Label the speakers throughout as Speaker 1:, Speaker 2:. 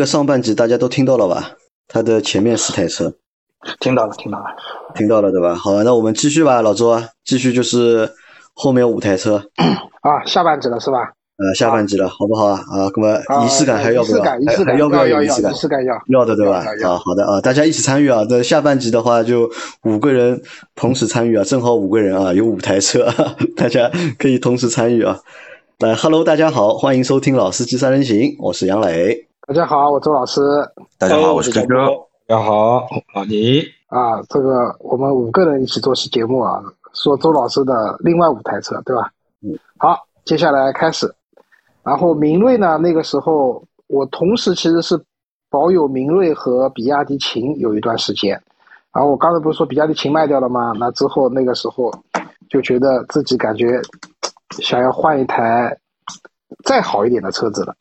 Speaker 1: 这上半集大家都听到了吧？他的前面四台车，
Speaker 2: 听到了，听到了，
Speaker 1: 听到了，对吧？好，那我们继续吧，老周，继续就是后面五台车
Speaker 2: 啊，下半集了是吧？
Speaker 1: 呃，下半集了，好不好啊？啊，那么仪式感还要不要？
Speaker 2: 仪式感，
Speaker 1: 要不要
Speaker 2: 有
Speaker 1: 仪式感？
Speaker 2: 仪式感要
Speaker 1: 要的，对吧？啊，好的啊，大家一起参与啊！那下半集的话，就五个人同时参与啊，正好五个人啊，有五台车，大家可以同时参与啊。来，Hello，大家好，欢迎收听《老司机三人行》，我是杨磊。
Speaker 2: 大家好，我周老师。
Speaker 3: 大家好，我是周哥。
Speaker 4: 大家好，老倪。
Speaker 2: 啊，这个我们五个人一起做期节目啊，说周老师的另外五台车，对吧？嗯。好，接下来开始。然后明锐呢，那个时候我同时其实是保有明锐和比亚迪秦有一段时间。然后我刚才不是说比亚迪秦卖掉了吗？那之后那个时候就觉得自己感觉。想要换一台再好一点的车子了，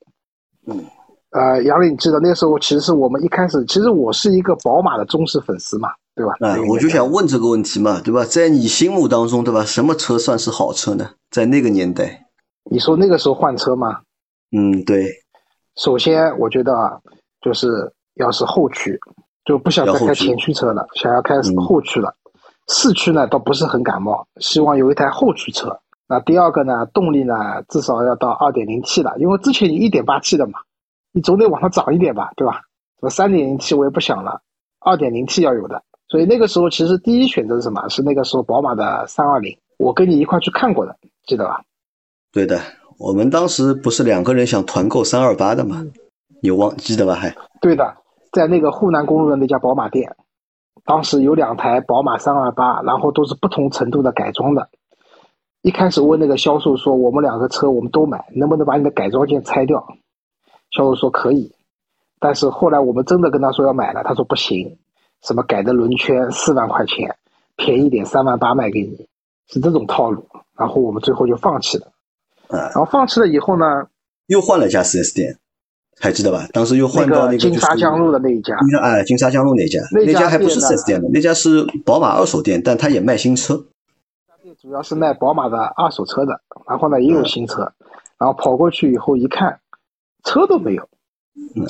Speaker 2: 嗯，呃，杨磊，你记得那时候其实是我们一开始，其实我是一个宝马的忠实粉丝嘛，对吧？
Speaker 1: 嗯，我就想问这个问题嘛，对吧？在你心目当中，对吧？什么车算是好车呢？在那个年代，
Speaker 2: 你说那个时候换车吗？
Speaker 1: 嗯，对。
Speaker 2: 首先，我觉得啊，就是要是后驱，就不想再开前驱车了，想要开后驱了。四驱呢，倒不是很感冒，希望有一台后驱车。那第二个呢，动力呢，至少要到二点零 T 了，因为之前你一点八 T 的嘛，你总得往上涨一点吧，对吧？什么三点零 T 我也不想了，二点零 T 要有的。所以那个时候其实第一选择是什么？是那个时候宝马的三二零，我跟你一块去看过的，记得吧？
Speaker 1: 对的，我们当时不是两个人想团购三二八的吗？你忘记得吧？还
Speaker 2: 对的，在那个沪南公路的那家宝马店，当时有两台宝马三二八，然后都是不同程度的改装的。一开始问那个销售说：“我们两个车我们都买，能不能把你的改装件拆掉？”销售说可以，但是后来我们真的跟他说要买了，他说不行，什么改的轮圈四万块钱，便宜点三万八卖给你，是这种套路。然后我们最后就放弃了。
Speaker 1: 嗯，
Speaker 2: 然后放弃了以后呢，
Speaker 1: 又换了一家 4S 店，还记得吧？当时又换到那个
Speaker 2: 金沙江路的那一家。
Speaker 1: 哎，金沙江路那家，那家还不是 4S 店的，那家是宝马二手店，但他也卖新车。
Speaker 2: 主要是卖宝马的二手车的，然后呢也有新车，然后跑过去以后一看，车都没有，
Speaker 1: 嗯，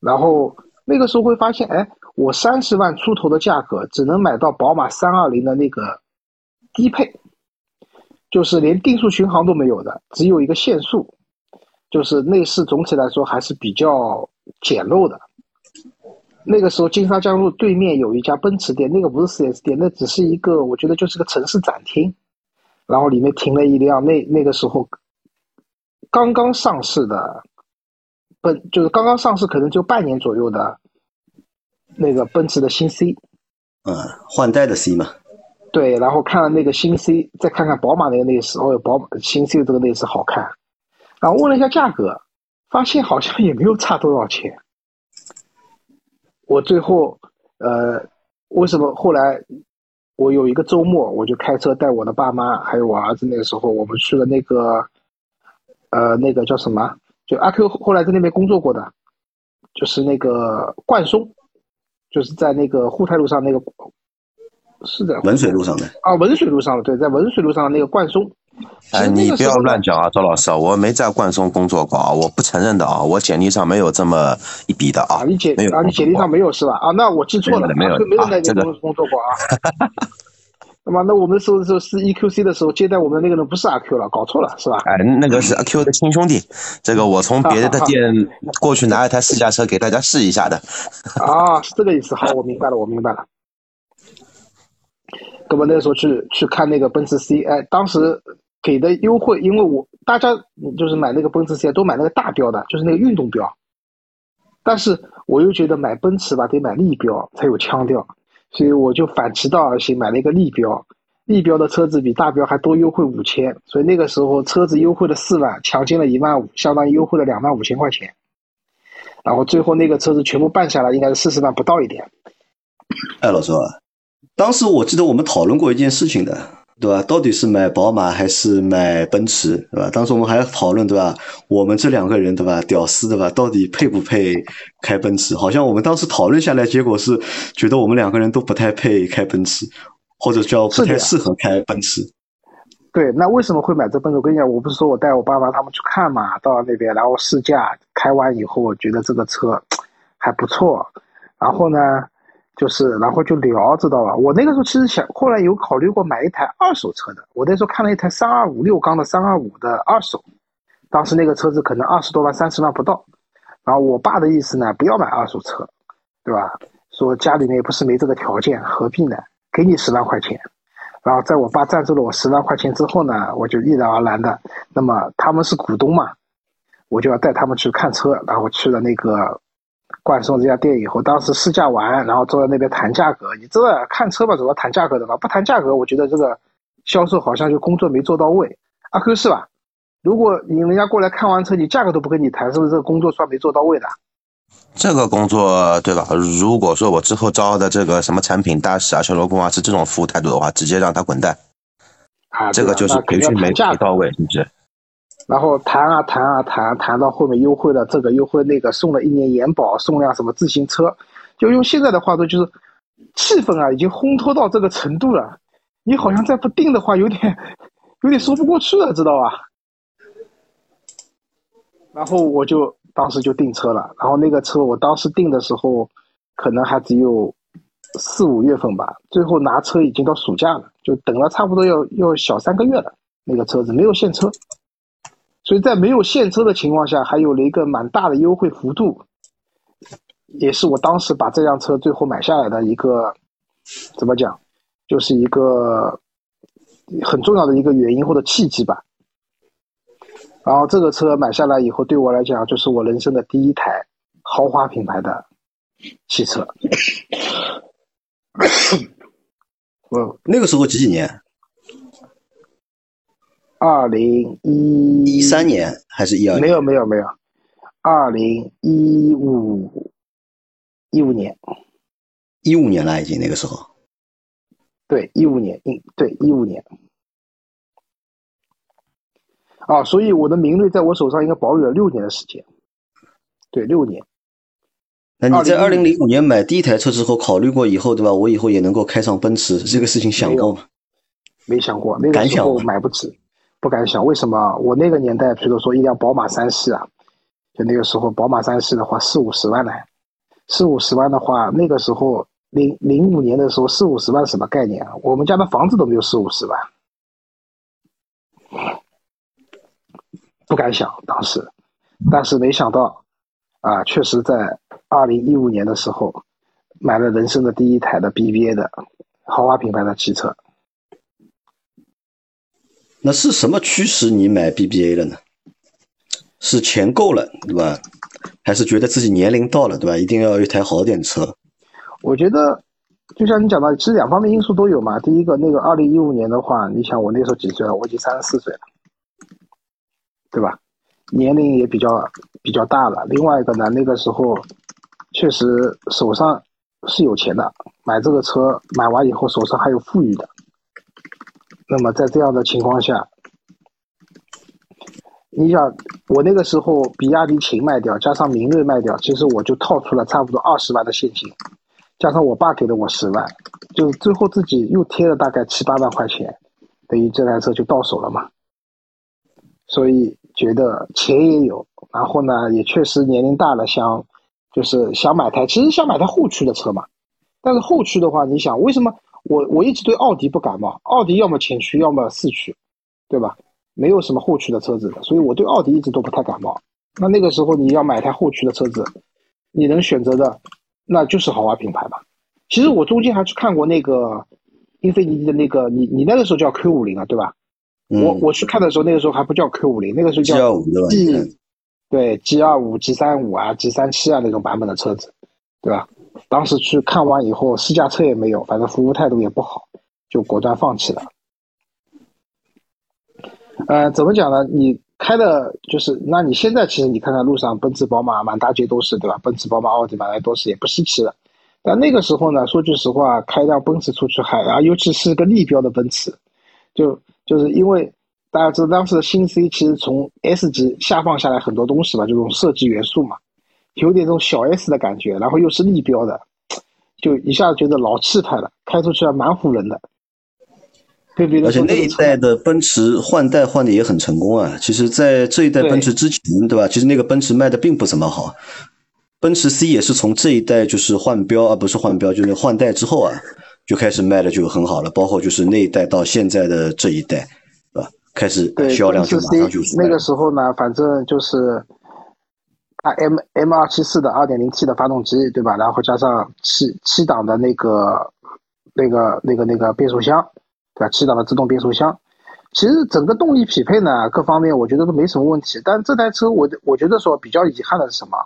Speaker 2: 然后那个时候会发现，哎，我三十万出头的价格只能买到宝马三二零的那个低配，就是连定速巡航都没有的，只有一个限速，就是内饰总体来说还是比较简陋的。那个时候，金沙江路对面有一家奔驰店，那个不是 4S 店，那只是一个，我觉得就是个城市展厅。然后里面停了一辆那那个时候刚刚上市的奔，就是刚刚上市可能就半年左右的那个奔驰的新 C。
Speaker 1: 嗯，换代的 C 嘛。
Speaker 2: 对，然后看了那个新 C，再看看宝马那个内饰，哦，宝马新 C 这个内饰好看。然后问了一下价格，发现好像也没有差多少钱。我最后，呃，为什么后来我有一个周末，我就开车带我的爸妈还有我儿子，那个时候我们去了那个，呃，那个叫什么？就阿 Q 后来在那边工作过的，就是那个冠松，就是在那个沪太路上那个，是的，
Speaker 1: 文水路上的
Speaker 2: 啊，文水路上的，对，在文水路上的那个冠松。
Speaker 3: 哎，你不要乱讲啊，周老师，我没在冠松工作过啊，我不承认的啊，我简历上没有这么一笔的啊。
Speaker 2: 你简啊，你简历上没有是吧？啊，那我记错了，
Speaker 3: 没有
Speaker 2: 没有在那边工作过啊。那么，那我们时候时候是 EQC 的时候接待我们那个人不是阿 Q 了，搞错了是吧？
Speaker 3: 哎，那个是阿 Q 的亲兄弟，这个我从别的店过去拿一台试驾车给大家试一下的。
Speaker 2: 啊，是这个意思，好，我明白了，我明白了。那么那时候去去看那个奔驰 C，哎，当时。给的优惠，因为我大家就是买那个奔驰 C 都买那个大标的，就是那个运动标。但是我又觉得买奔驰吧，得买立标才有腔调，所以我就反其道而行，买了一个立标。立标的车子比大标还多优惠五千，所以那个时候车子优惠了四万，强进了一万五，相当于优惠了两万五千块钱。然后最后那个车子全部办下来，应该是四十万不到一点。
Speaker 1: 哎，老周啊，当时我记得我们讨论过一件事情的。对吧？到底是买宝马还是买奔驰？对吧？当时我们还讨论，对吧？我们这两个人，对吧？屌丝，对吧？到底配不配开奔驰？好像我们当时讨论下来，结果是觉得我们两个人都不太配开奔驰，或者叫不太适合开奔驰。
Speaker 2: 对，那为什么会买这奔驰？我跟你讲，我不是说我带我爸妈他们去看嘛，到那边，然后试驾开完以后，我觉得这个车还不错，然后呢，就是然后就聊，知道吧？我那个时候其实想，后来有考虑过买一台二手车的。我那时候看了一台三二五六缸的三二五的二手，当时那个车子可能二十多万、三十万不到。然后我爸的意思呢，不要买二手车，对吧？说家里面也不是没这个条件，何必呢？给你十万块钱。然后在我爸赞助了我十万块钱之后呢，我就毅然而然的，那么他们是股东嘛，我就要带他们去看车，然后去了那个冠送这家店以后，当时试驾完，然后坐在那边谈价格。你这看车吧，怎么谈价格的嘛，不谈价格，我觉得这个销售好像就工作没做到位。阿 Q 是吧？如果你人家过来看完车，你价格都不跟你谈，是不是这个工作算没做到位的？
Speaker 3: 这个工作对吧？如果说我之后招的这个什么产品大使啊、销售工啊是这种服务态度的话，直接让他滚蛋。
Speaker 2: 啊，
Speaker 3: 这个就是培训没到位，是不是？
Speaker 2: 然后谈啊谈啊谈，谈到后面优惠了这个优惠那个，送了一年延保，送辆什么自行车，就用现在的话说，就是气氛啊已经烘托到这个程度了。你好像再不定的话，有点有点说不过去了，知道吧？然后我就。当时就订车了，然后那个车我当时订的时候，可能还只有四五月份吧，最后拿车已经到暑假了，就等了差不多要要小三个月了。那个车子没有现车，所以在没有现车的情况下，还有了一个蛮大的优惠幅度，也是我当时把这辆车最后买下来的一个怎么讲，就是一个很重要的一个原因或者契机吧。然后这个车买下来以后，对我来讲就是我人生的第一台豪华品牌的汽车。
Speaker 1: 我 那个时候几几年？
Speaker 2: 二零一
Speaker 1: 一三年还是一二？
Speaker 2: 没有没有没有，二零一五一五年，
Speaker 1: 一五年了已经那个时候。
Speaker 2: 对，一五年，嗯对一五年。啊，所以我的名锐在我手上应该保有了六年的时间，对，六年。
Speaker 1: 那你在二零零五年买第一台车之后，考虑过以后对吧？我以后也能够开上奔驰，这个事情想过吗？
Speaker 2: 没想过，那个时候买不起，不敢想。为什么？我那个年代，比如说一辆宝马三系啊，就那个时候宝马三系的话，四五十万呢，四五十万的话，那个时候零零五年的时候，四五十万什么概念啊？我们家的房子都没有四五十万。不敢想当时，但是没想到，啊，确实在二零一五年的时候，买了人生的第一台的 BBA 的豪华品牌的汽车。
Speaker 1: 那是什么驱使你买 BBA 的呢？是钱够了，对吧？还是觉得自己年龄到了，对吧？一定要一台好点的车？
Speaker 2: 我觉得，就像你讲的，其实两方面因素都有嘛。第一个，那个二零一五年的话，你想我那时候几岁了？我已经三十四岁了。对吧？年龄也比较比较大了。另外一个呢，那个时候确实手上是有钱的，买这个车买完以后手上还有富裕的。那么在这样的情况下，你想我那个时候比亚迪秦卖掉，加上明锐卖掉，其实我就套出了差不多二十万的现金，加上我爸给了我十万，就最后自己又贴了大概七八万块钱，等于这台车就到手了嘛。所以觉得钱也有，然后呢，也确实年龄大了，想就是想买台，其实想买台后驱的车嘛。但是后驱的话，你想为什么我我一直对奥迪不感冒？奥迪要么前驱，要么四驱，对吧？没有什么后驱的车子的，所以我对奥迪一直都不太感冒。那那个时候你要买台后驱的车子，你能选择的那就是豪华品牌吧。其实我中间还去看过那个英菲尼迪的那个，你你那个时候叫 Q 五零啊，对吧？我我去看的时候，那个时候还不叫 Q 五零，那个时候叫 G，对 G 二五、G 三五啊、G 三七啊那种版本的车子，对吧？当时去看完以后，试驾车也没有，反正服务态度也不好，就果断放弃了。呃，怎么讲呢？你开的就是，那你现在其实你看看路上，奔驰、宝马满大街都是，对吧？奔驰、宝马、奥迪满大街都是，也不稀奇了。但那个时候呢，说句实话，开辆奔驰出去嗨啊，尤其是个立标的奔驰，就。就是因为大家知道当时的新 C 其实从 S 级下放下来很多东西吧，这种设计元素嘛，有点这种小 S 的感觉，然后又是立标的，就一下子觉得老气派了，开出去还蛮唬人的。
Speaker 1: 对对而且那一代的奔驰换代换的也很成功啊。其实，在这一代奔驰之前，对吧？其实那个奔驰卖的并不怎么好。奔驰 C 也是从这一代就是换标啊，不是换标，就是换代之后啊，就开始卖的就很好了。包括就是那一代到现在的这一代，对吧？开始销量就马上就
Speaker 2: 那个时候呢，反正就是 M M 二七四的二点零 T 的发动机，对吧？然后加上七七档的那个那个那个那个变速箱，对吧？七档的自动变速箱，其实整个动力匹配呢，各方面我觉得都没什么问题。但这台车我我觉得说比较遗憾的是什么？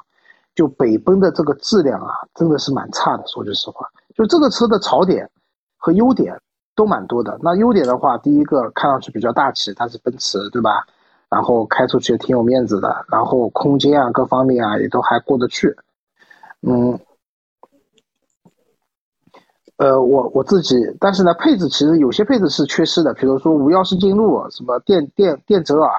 Speaker 2: 就北奔的这个质量啊，真的是蛮差的。说句实话，就这个车的槽点和优点都蛮多的。那优点的话，第一个看上去比较大气，它是奔驰，对吧？然后开出去挺有面子的，然后空间啊各方面啊也都还过得去。嗯，呃，我我自己，但是呢，配置其实有些配置是缺失的，比如说无钥匙进入、什么电电电折耳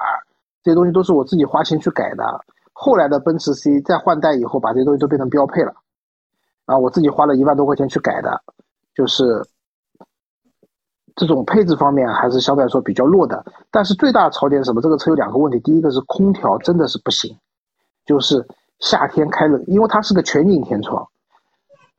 Speaker 2: 这些东西，都是我自己花钱去改的。后来的奔驰 C 在换代以后，把这些东西都变成标配了，啊，我自己花了一万多块钱去改的，就是这种配置方面还是相对来说比较弱的。但是最大的槽点是什么？这个车有两个问题，第一个是空调真的是不行，就是夏天开冷，因为它是个全景天窗，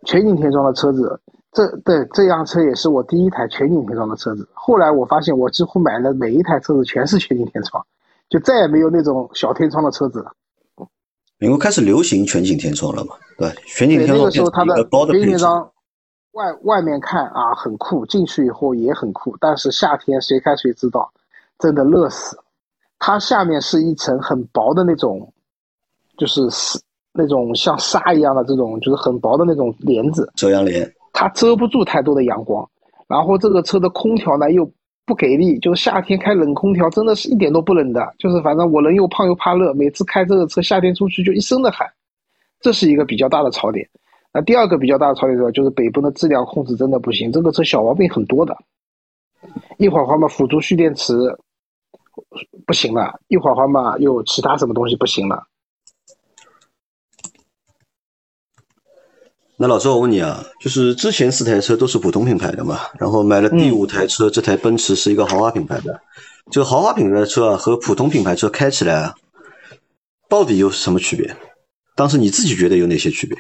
Speaker 2: 全景天窗的车子，这对这辆车也是我第一台全景天窗的车子。后来我发现我几乎买的每一台车子全是全景天窗，就再也没有那种小天窗的车子了。
Speaker 1: 因为开始流行全景天窗了嘛，对？全景天窗
Speaker 2: 那个时候它的全景天窗外外面看啊很酷，进去以后也很酷，但是夏天谁开谁知道，真的热死。它下面是一层很薄的那种，就是是那种像纱一样的这种，就是很薄的那种帘子，
Speaker 1: 遮阳帘，
Speaker 2: 它遮不住太多的阳光。然后这个车的空调呢又。不给力，就是夏天开冷空调，真的是一点都不冷的。就是反正我人又胖又怕热，每次开这个车夏天出去就一身的汗，这是一个比较大的槽点。那第二个比较大的槽点是就是北奔的质量控制真的不行，这个车小毛病很多的。一会儿话嘛辅助蓄电池不行了，一会儿话嘛又其他什么东西不行了。
Speaker 1: 那老周，我问你啊，就是之前四台车都是普通品牌的嘛，然后买了第五台车，这台奔驰是一个豪华品牌的，就豪华品牌的车啊和普通品牌车开起来啊，到底有什么区别？当时你自己觉得有哪些区别？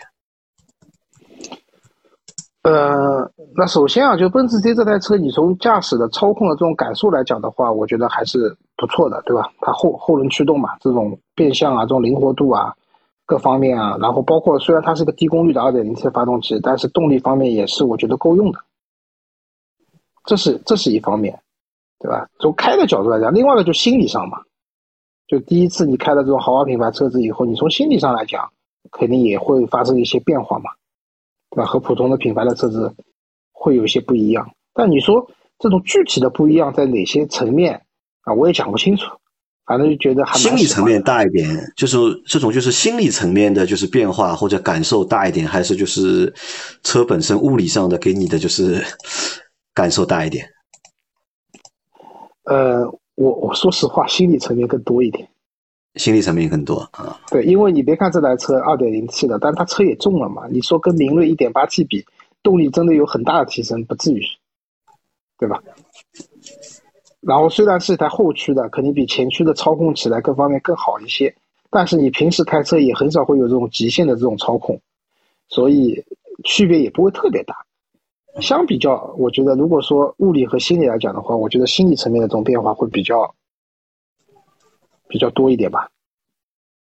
Speaker 2: 呃，那首先啊，就奔驰 C 这台车，你从驾驶的操控的这种感受来讲的话，我觉得还是不错的，对吧？它后后轮驱动嘛，这种变向啊，这种灵活度啊。各方面啊，然后包括虽然它是个低功率的 2.0T 发动机，但是动力方面也是我觉得够用的，这是这是一方面，对吧？从开的角度来讲，另外一个就心理上嘛，就第一次你开了这种豪华品牌车子以后，你从心理上来讲，肯定也会发生一些变化嘛，对吧？和普通的品牌的车子会有一些不一样，但你说这种具体的不一样在哪些层面啊，我也讲不清楚。反正就觉得
Speaker 1: 心理层面大一点，就是这种就是心理层面的，就是变化或者感受大一点，还是就是车本身物理上的给你的就是 感受大一点。
Speaker 2: 呃，我我说实话，心理层面更多一点。
Speaker 1: 心理层面很多啊？
Speaker 2: 对，因为你别看这台车二点零 T 的，但它车也重了嘛。你说跟明锐一点八 T 比，动力真的有很大的提升，不至于，对吧？然后虽然是一台后驱的，肯定比前驱的操控起来各方面更好一些，但是你平时开车也很少会有这种极限的这种操控，所以区别也不会特别大。相比较，我觉得如果说物理和心理来讲的话，我觉得心理层面的这种变化会比较比较多一点吧。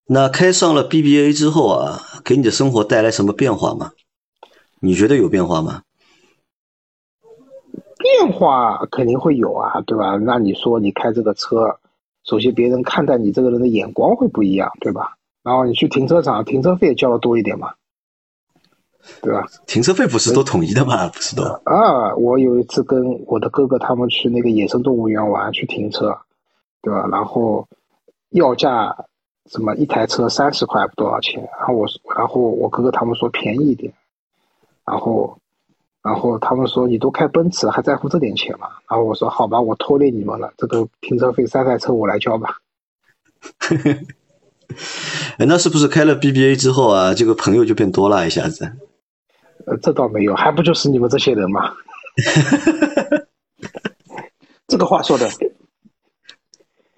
Speaker 1: 那开上了 BBA 之后啊，给你的生活带来什么变化吗？你觉得有变化吗？
Speaker 2: 变化肯定会有啊，对吧？那你说你开这个车，首先别人看待你这个人的眼光会不一样，对吧？然后你去停车场，停车费交的多一点嘛，对吧？
Speaker 1: 停车费不是都统一的吗？不是都？
Speaker 2: 啊，我有一次跟我的哥哥他们去那个野生动物园玩，去停车，对吧？然后要价什么一台车三十块不多少钱？然后我然后我哥哥他们说便宜一点，然后。然后他们说你都开奔驰还在乎这点钱吗？然后我说好吧，我拖累你们了，这个停车费三台车我来交吧。
Speaker 1: 哎，那是不是开了 BBA 之后啊，这个朋友就变多了一下子？
Speaker 2: 呃，这倒没有，还不就是你们这些人吗？这个话说的。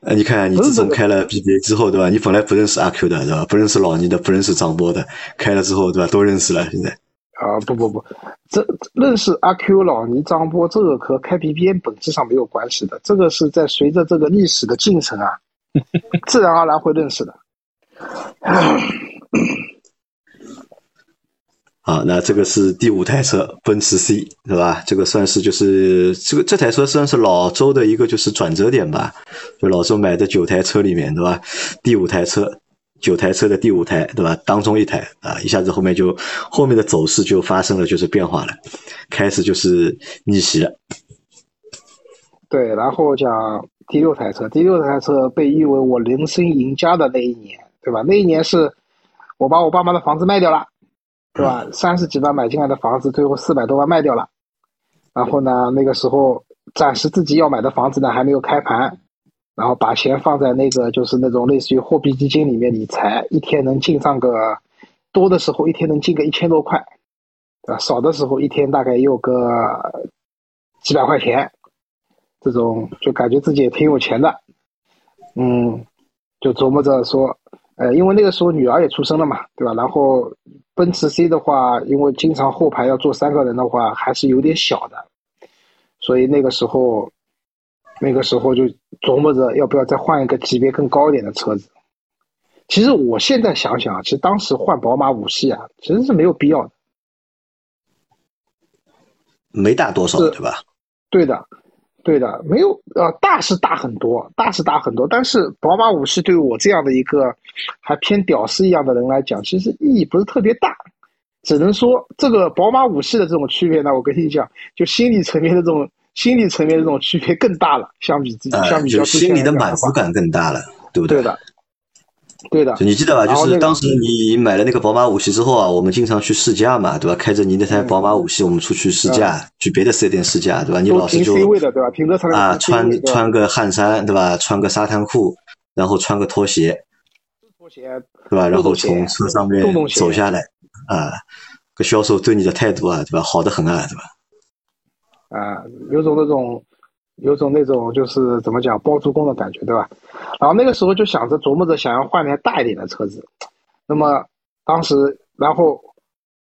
Speaker 1: 呃，你看，你自从开了 BBA 之后，对吧？你本来不认识阿 Q 的，对吧？不认识老倪的，不认识张波的，开了之后，对吧？都认识了。现在
Speaker 2: 啊，不不不，这认识阿 Q、老倪、张波，这个和开 BBA 本质上没有关系的。这个是在随着这个历史的进程啊，自然而然会认识的。
Speaker 1: 啊，那这个是第五台车，奔驰 C，对吧？这个算是就是这个这台车算是老周的一个就是转折点吧，就老周买的九台车里面，对吧？第五台车，九台车的第五台，对吧？当中一台啊，一下子后面就后面的走势就发生了就是变化了，开始就是逆袭了。
Speaker 2: 对，然后讲第六台车，第六台车被誉为我人生赢家的那一年，对吧？那一年是我把我爸妈的房子卖掉了。对吧？三十几万买进来的房子，最后四百多万卖掉了。然后呢，那个时候暂时自己要买的房子呢还没有开盘，然后把钱放在那个就是那种类似于货币基金里面理财，一天能进上个多的时候一天能进个一千多块，对吧？少的时候一天大概也有个几百块钱，这种就感觉自己也挺有钱的。嗯，就琢磨着说。呃，因为那个时候女儿也出生了嘛，对吧？然后奔驰 C 的话，因为经常后排要坐三个人的话，还是有点小的，所以那个时候，那个时候就琢磨着要不要再换一个级别更高一点的车子。其实我现在想想啊，其实当时换宝马五系啊，其实是没有必要的，
Speaker 1: 没大多少，对吧？
Speaker 2: 对的。对的，没有呃，大是大很多，大是大很多，但是宝马五系对于我这样的一个还偏屌丝一样的人来讲，其实意义不是特别大，只能说这个宝马五系的这种区别呢，我跟你讲，就心理层面的这种心理层面的这种区别更大了，相比之相比较
Speaker 1: 心理的满足感更大了，对不对？
Speaker 2: 对的。对的，
Speaker 1: 你记得吧？就是当时你买了那个宝马五系之后啊，我们经常去试驾嘛，对吧？开着你那台宝马五系，我们出去试驾，去别的四 S 店试驾，对吧？你老是就啊，穿穿个汗衫，对吧？穿个沙滩裤，然后穿个拖鞋，
Speaker 2: 拖鞋，
Speaker 1: 对吧？然后从车上面走下来，啊，个销售对你的态度啊，对吧？好的很啊，对吧？
Speaker 2: 啊，有种那种。有种那种就是怎么讲包租公的感觉，对吧？然后那个时候就想着琢磨着想要换台大一点的车子，那么当时然后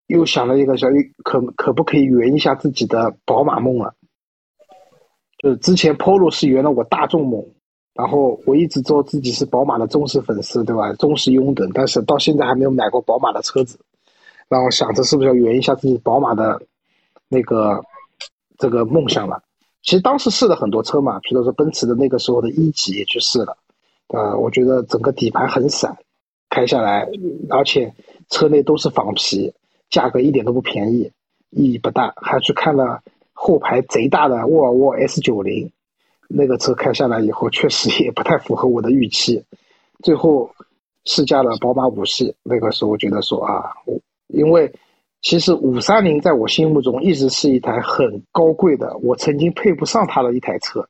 Speaker 2: 又想了一个，小可可不可以圆一下自己的宝马梦了？就是之前 Polo 是圆了我大众梦，然后我一直说自己是宝马的忠实粉丝，对吧？忠实拥趸，但是到现在还没有买过宝马的车子，然后想着是不是要圆一下自己宝马的那个这个梦想了。其实当时试了很多车嘛，比如说奔驰的那个时候的一级也去试了，呃，我觉得整个底盘很散，开下来，而且车内都是仿皮，价格一点都不便宜，意义不大。还去看了后排贼大的沃尔沃 S 九零，那个车开下来以后，确实也不太符合我的预期。最后试驾了宝马五系，那个时候我觉得说啊，因为。其实五三零在我心目中一直是一台很高贵的，我曾经配不上它的一台车，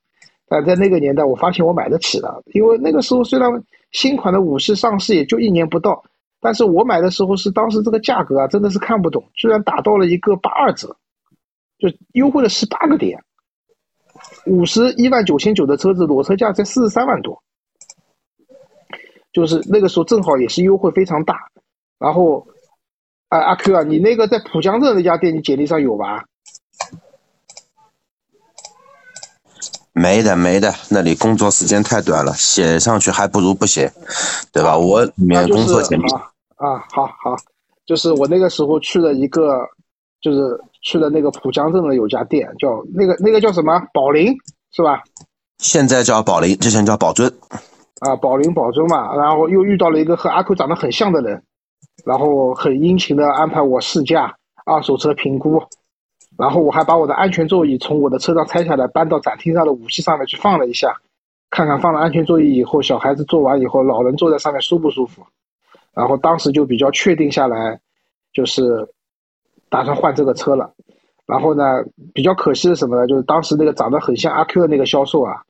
Speaker 2: 但在那个年代，我发现我买得起了，因为那个时候虽然新款的五系上市也就一年不到，但是我买的时候是当时这个价格啊，真的是看不懂，居然打到了一个八二折，就优惠了十八个点，五十一万九千九的车子裸车价才四十三万多，就是那个时候正好也是优惠非常大，然后。啊，阿 Q 啊，你那个在浦江镇那家店，你简历上有吧？
Speaker 3: 没的，没的，那里工作时间太短了，写上去还不如不写，对吧？我里面工作简历
Speaker 2: 啊，好好，就是我那个时候去了一个，就是去了那个浦江镇的有家店，叫那个那个叫什么宝林是吧？
Speaker 3: 现在叫宝林，之前叫宝尊。
Speaker 2: 啊，宝林宝尊嘛，然后又遇到了一个和阿 Q 长得很像的人。然后很殷勤的安排我试驾、二手车评估，然后我还把我的安全座椅从我的车上拆下来搬到展厅上的武器上面去放了一下，看看放了安全座椅以后，小孩子坐完以后，老人坐在上面舒不舒服。然后当时就比较确定下来，就是打算换这个车了。然后呢，比较可惜的什么呢？就是当时那个长得很像阿 Q 的那个销售啊，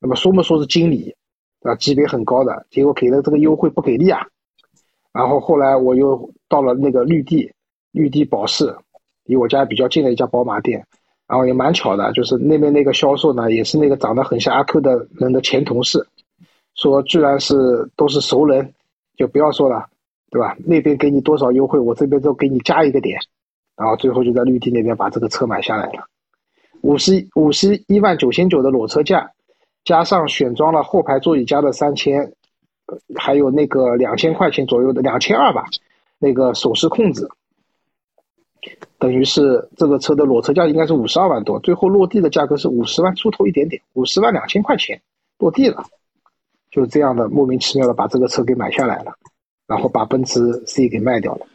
Speaker 2: 那么说不说是经理啊，级别很高的，结果给的这个优惠不给力啊。然后后来我又到了那个绿地，绿地保时，离我家比较近的一家宝马店，然后也蛮巧的，就是那边那个销售呢，也是那个长得很像阿 Q 的人的前同事，说居然是都是熟人，就不要说了，对吧？那边给你多少优惠，我这边都给你加一个点，然后最后就在绿地那边把这个车买下来了，五十五十一万九千九的裸车价，加上选装了后排座椅加的三千，还有那个两千块钱左右的两千二吧，那个手势控制。等于是这个车的裸车价应该是五十二万多，最后落地的价格是五十万出头一点点，五十万两千块钱落地了，就这样的莫名其妙的把这个车给买下来了，然后把奔驰 C 给卖掉了。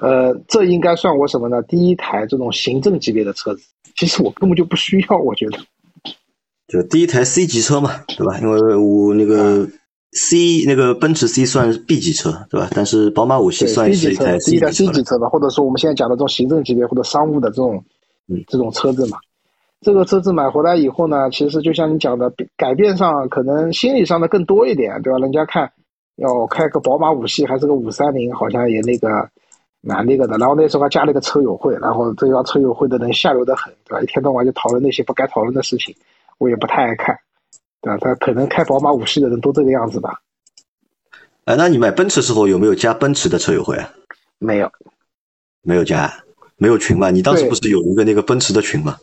Speaker 2: 呃，这应该算我什么呢？第一台这种行政级别的车子，其实我根本就不需要，我觉得。
Speaker 1: 就第一台 C 级车嘛，对吧？因为我那个。C 那个奔驰 C 算 B 级车，对吧？但是宝马五系算是一台
Speaker 2: C
Speaker 1: 级
Speaker 2: 车吧，或者说我们现在讲的这种行政级别或者商务的这种，
Speaker 1: 嗯，
Speaker 2: 这种车子嘛。这个车子买回来以后呢，其实就像你讲的，改变上可能心理上的更多一点，对吧？人家看要开个宝马五系还是个五三零，好像也那个蛮那个的。然后那时候还加了个车友会，然后这帮车友会的人下流的很，对吧？一天到晚就讨论那些不该讨论的事情，我也不太爱看。对吧？他可能开宝马五系的人都这个样子吧。
Speaker 1: 哎，那你买奔驰时候有没有加奔驰的车友会啊？
Speaker 2: 没有，
Speaker 1: 没有加，没有群嘛？你当时不是有一个那个奔驰的群吗？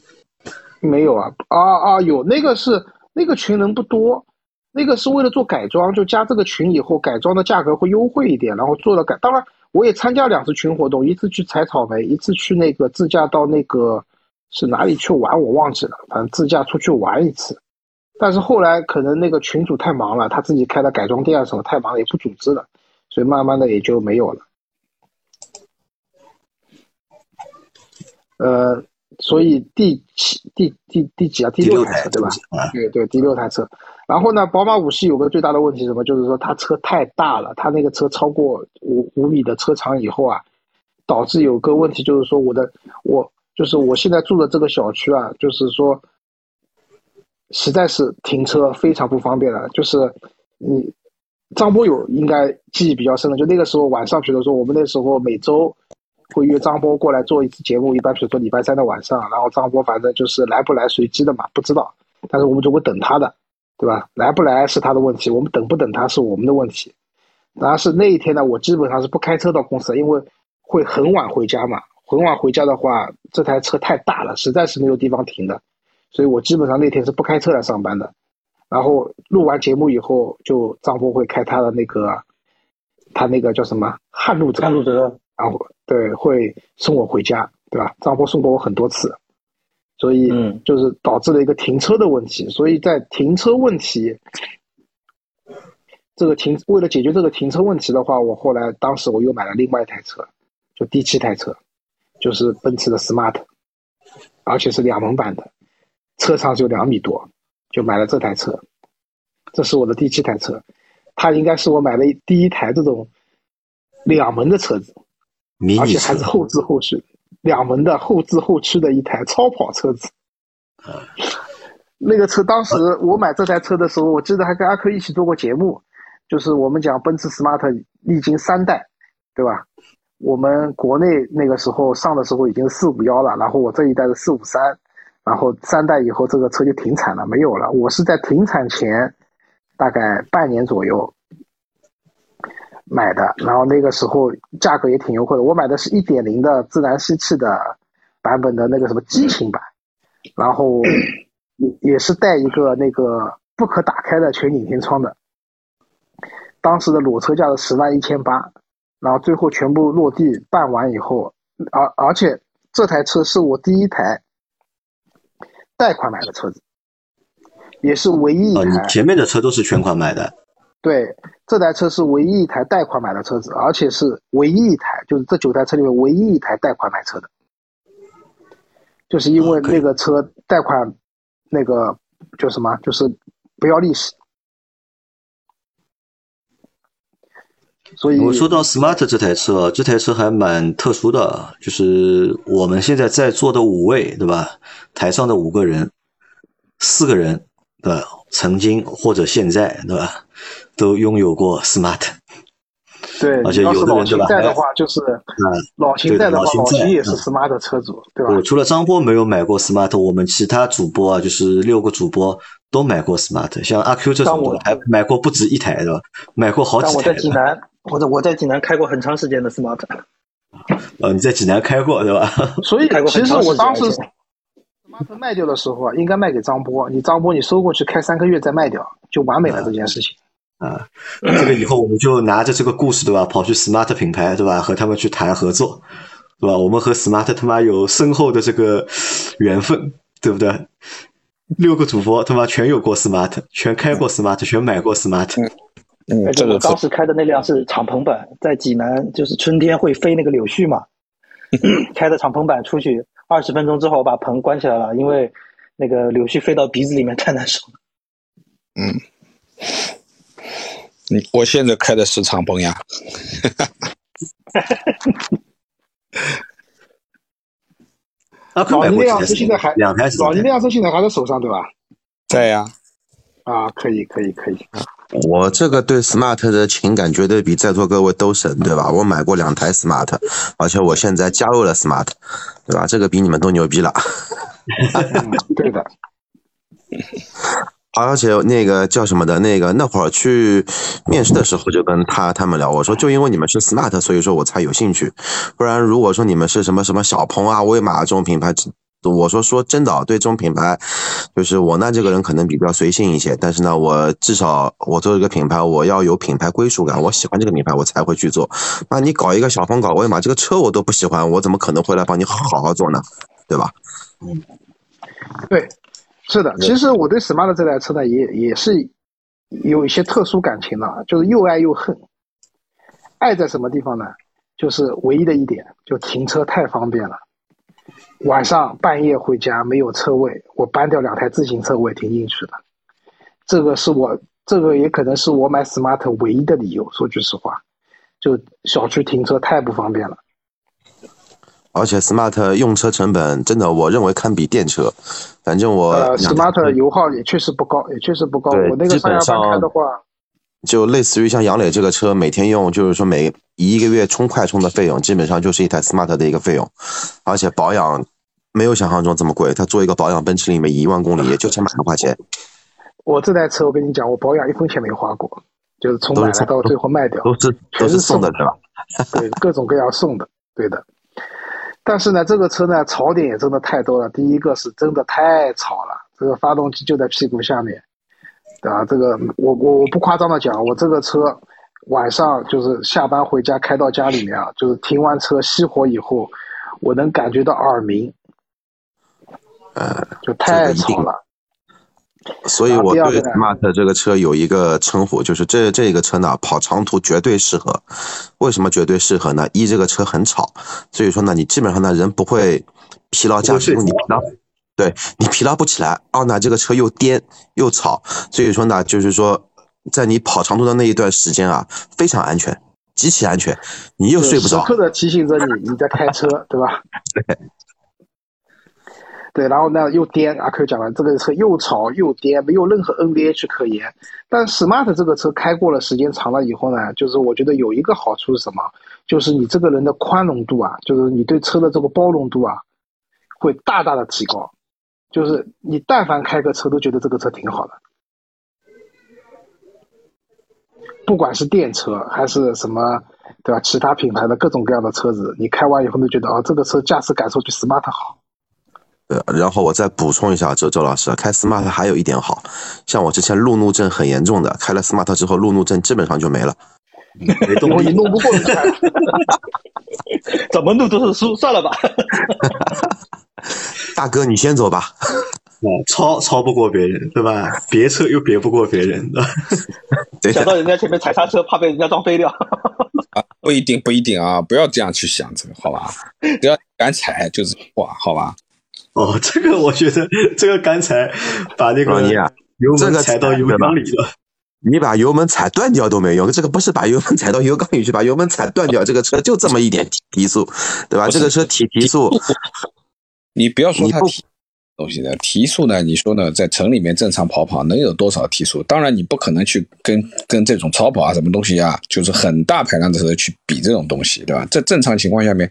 Speaker 2: 没有啊，啊啊，有那个是那个群人不多，那个是为了做改装，就加这个群以后，改装的价格会优惠一点，然后做了改。当然，我也参加两次群活动，一次去采草莓，一次去那个自驾到那个是哪里去玩，我忘记了，反正自驾出去玩一次。但是后来可能那个群主太忙了，他自己开的改装店啊什么太忙了，也不组织了，所以慢慢的也就没有了。呃，所以第七、第第第几啊？第六台车对吧？对对，第六台车。然后呢，宝马五系有个最大的问题什么？就是说它车太大了，它那个车超过五五米的车长以后啊，导致有个问题就是说我的我就是我现在住的这个小区啊，就是说。实在是停车非常不方便了，就是你张波有应该记忆比较深的，就那个时候晚上，比如说我们那时候每周会约张波过来做一次节目，一般比如说礼拜三的晚上，然后张波反正就是来不来随机的嘛，不知道，但是我们总会等他的，对吧？来不来是他的问题，我们等不等他是我们的问题。然后是那一天呢，我基本上是不开车到公司，因为会很晚回家嘛，很晚回家的话，这台车太大了，实在是没有地方停的。所以我基本上那天是不开车来上班的，然后录完节目以后，就张波会开他的那个，他那个叫什么汉路泽，
Speaker 5: 汉路泽，
Speaker 2: 然后对会送我回家，对吧？张波送过我很多次，所以就是导致了一个停车的问题。所以在停车问题，这个停为了解决这个停车问题的话，我后来当时我又买了另外一台车，就第七台车，就是奔驰的 smart，而且是两门版的。车长只有两米多，就买了这台车，这是我的第七台车，它应该是我买的第一台这种两门的车子，而且还是后置后驱，两门的后置后驱的一台超跑车子。那个车当时我买这台车的时候，我记得还跟阿珂一起做过节目，就是我们讲奔驰 smart 历经三代，对吧？我们国内那个时候上的时候已经四五幺了，然后我这一代是四五三。然后三代以后这个车就停产了，没有了。我是在停产前大概半年左右买的，然后那个时候价格也挺优惠的。我买的是一点零的自然吸气的版本的那个什么激情版，然后也也是带一个那个不可打开的全景天窗的。当时的裸车价是十万一千八，然后最后全部落地办完以后，而而且这台车是我第一台。贷款买的车子，也是唯一一台。
Speaker 1: 你前面的车都是全款买的？
Speaker 2: 对，这台车是唯一一台贷款买的车子，而且是唯一一台，就是这九台车里面唯一一台贷款买车的。就是因为那个车贷款，那个叫什么？就是不要利息。所以
Speaker 1: 我说到 smart 这台车，这台车还蛮特殊的，就是我们现在在座的五位，对吧？台上的五个人，四个人的曾经或者现在，对吧？都拥有过 smart。
Speaker 2: 对，
Speaker 1: 而且有的人对吧？
Speaker 2: 秦在的话，就是
Speaker 1: 嗯
Speaker 2: 老秦在的话，
Speaker 1: 老秦在
Speaker 2: 老秦也是
Speaker 1: 嗯
Speaker 2: smart 车主，对吧
Speaker 1: 对，？除了张波没有买过 smart，我们其他主播啊，就是六个主播都买过 smart，像阿 Q 这种
Speaker 5: 但我
Speaker 1: 的还买过不止一台的，买过好几台我。
Speaker 5: 在济南，我在我在济南开过很长时间的 smart，
Speaker 1: 呃，你在济南开过对吧？
Speaker 2: 所以其实我当时 smart 卖掉的时候啊，应该卖给张波，你张波你收过去开三个月再卖掉，就完美了这件事情。
Speaker 1: 啊，这个以后我们就拿着这个故事对吧，跑去 smart 品牌对吧，和他们去谈合作，对吧？我们和 smart 他妈有深厚的这个缘分，对不对？六个主播他妈全有过 smart，全开过 smart，全买过 smart。
Speaker 4: 嗯。
Speaker 5: 而，且我
Speaker 4: 这个
Speaker 5: 当时开的那辆是敞篷版，在济南就是春天会飞那个柳絮嘛，开的敞篷版出去二十分钟之后把棚关起来了，因为那个柳絮飞到鼻子里面太难受了。
Speaker 4: 嗯，我现在开的是敞篷呀，
Speaker 1: 阿坤买过几台
Speaker 2: 老倪那辆车现在还老倪那辆车现在还在手上，对吧？
Speaker 4: 在呀，
Speaker 2: 啊，可以，可以，可以。
Speaker 3: 我这个对 smart 的情感绝对比在座各位都深，对吧？我买过两台 smart，而且我现在加入了 smart，对吧？这个比你们都牛逼了。
Speaker 2: 嗯，对的。
Speaker 3: 而且那个叫什么的，那个那会儿去面试的时候就跟他他们聊，我说就因为你们是 smart，所以说我才有兴趣，不然如果说你们是什么什么小鹏啊、威马这种品牌，我说说真的，对这种品牌，就是我呢这个人可能比较随性一些，但是呢，我至少我做一个品牌，我要有品牌归属感，我喜欢这个品牌，我才会去做。那你搞一个小鹏搞威马，这个车我都不喜欢，我怎么可能会来帮你好好做呢？对吧？
Speaker 2: 嗯对，是的。其实我对 smart 这台车呢，也也是有一些特殊感情的，就是又爱又恨。爱在什么地方呢？就是唯一的一点，就停车太方便了。晚上半夜回家没有车位，我搬掉两台自行车我也停进去了。这个是我，这个也可能是我买 smart 唯一的理由。说句实话，就小区停车太不方便了。
Speaker 3: 而且 smart 用车成本真的，我认为堪比电车。反正我
Speaker 2: 呃，smart 油耗也确实不高，也确实不高。
Speaker 3: 对
Speaker 2: 我那个上下班开的话，
Speaker 3: 就类似于像杨磊这个车，每天用就是说每一个月充快充的费用，基本上就是一台 smart 的一个费用，而且保养没有想象中这么贵。他做一个保养，奔驰里面一万公里也就千把块钱，
Speaker 2: 我这台车我跟你讲，我保养一分钱没花过，就是从买来到最后卖掉，
Speaker 3: 都是都
Speaker 2: 是
Speaker 3: 送的，对吧？
Speaker 2: 对，各种各样送的，对的。但是呢，这个车呢，槽点也真的太多了。第一个是真的太吵了，这个发动机就在屁股下面，对吧？这个我我我不夸张的讲，我这个车晚上就是下班回家开到家里面啊，就是停完车熄火以后，我能感觉到耳鸣，
Speaker 3: 呃，
Speaker 2: 就太吵了。
Speaker 3: 所以我对 smart 这个车有一个称呼，就是这这个车呢跑长途绝对适合。为什么绝对适合呢？一这个车很吵，所以说呢你基本上呢人不会疲劳驾驶，因为你疲劳，对你疲劳不起来。二呢这个车又颠又吵，所以说呢就是说在你跑长途的那一段时间啊非常安全，极其安全，你又睡不着。
Speaker 2: 时刻的提醒着你你在开车，对吧？对，对然后呢又颠，阿 Q 讲了，这个车又吵又颠，没有任何 NVH 可言。但 Smart 这个车开过了时间长了以后呢，就是我觉得有一个好处是什么？就是你这个人的宽容度啊，就是你对车的这个包容度啊，会大大的提高。就是你但凡开个车都觉得这个车挺好的，不管是电车还是什么，对吧？其他品牌的各种各样的车子，你开完以后都觉得啊、这个车驾驶感受比 Smart 好。
Speaker 3: 呃，然后我再补充一下，周周老师，开 smart 还有一点好，像我之前路怒症很严重的，开了 smart 之后，路怒症基本上就没了。
Speaker 1: 没
Speaker 2: 弄不过人家，
Speaker 5: 怎么弄都是输，算了吧。
Speaker 3: 大哥，你先走吧。
Speaker 1: 啊，超超不过别人，对吧？别车又别不过别人，对吧？
Speaker 5: 想到人家前面踩刹车，怕被人家撞飞掉。
Speaker 4: 啊，不一定，不一定啊，不要这样去想，这个好吧？只要敢踩就是哇，好吧？
Speaker 1: 哦，这个我觉得这个刚才把那个油门
Speaker 3: 这个
Speaker 1: 踩到油缸里了。
Speaker 3: 你把油门踩断掉都没用，这个不是把油门踩到油缸里去，把油门踩断掉，这个车就这么一点提提速，对吧？这个车提提速，
Speaker 4: 你不要说
Speaker 3: 你不
Speaker 4: 他提，东西的提速呢？你说呢？在城里面正常跑跑能有多少提速？当然你不可能去跟跟这种超跑啊什么东西啊，就是很大排量的车去比这种东西，对吧？在正常情况下面，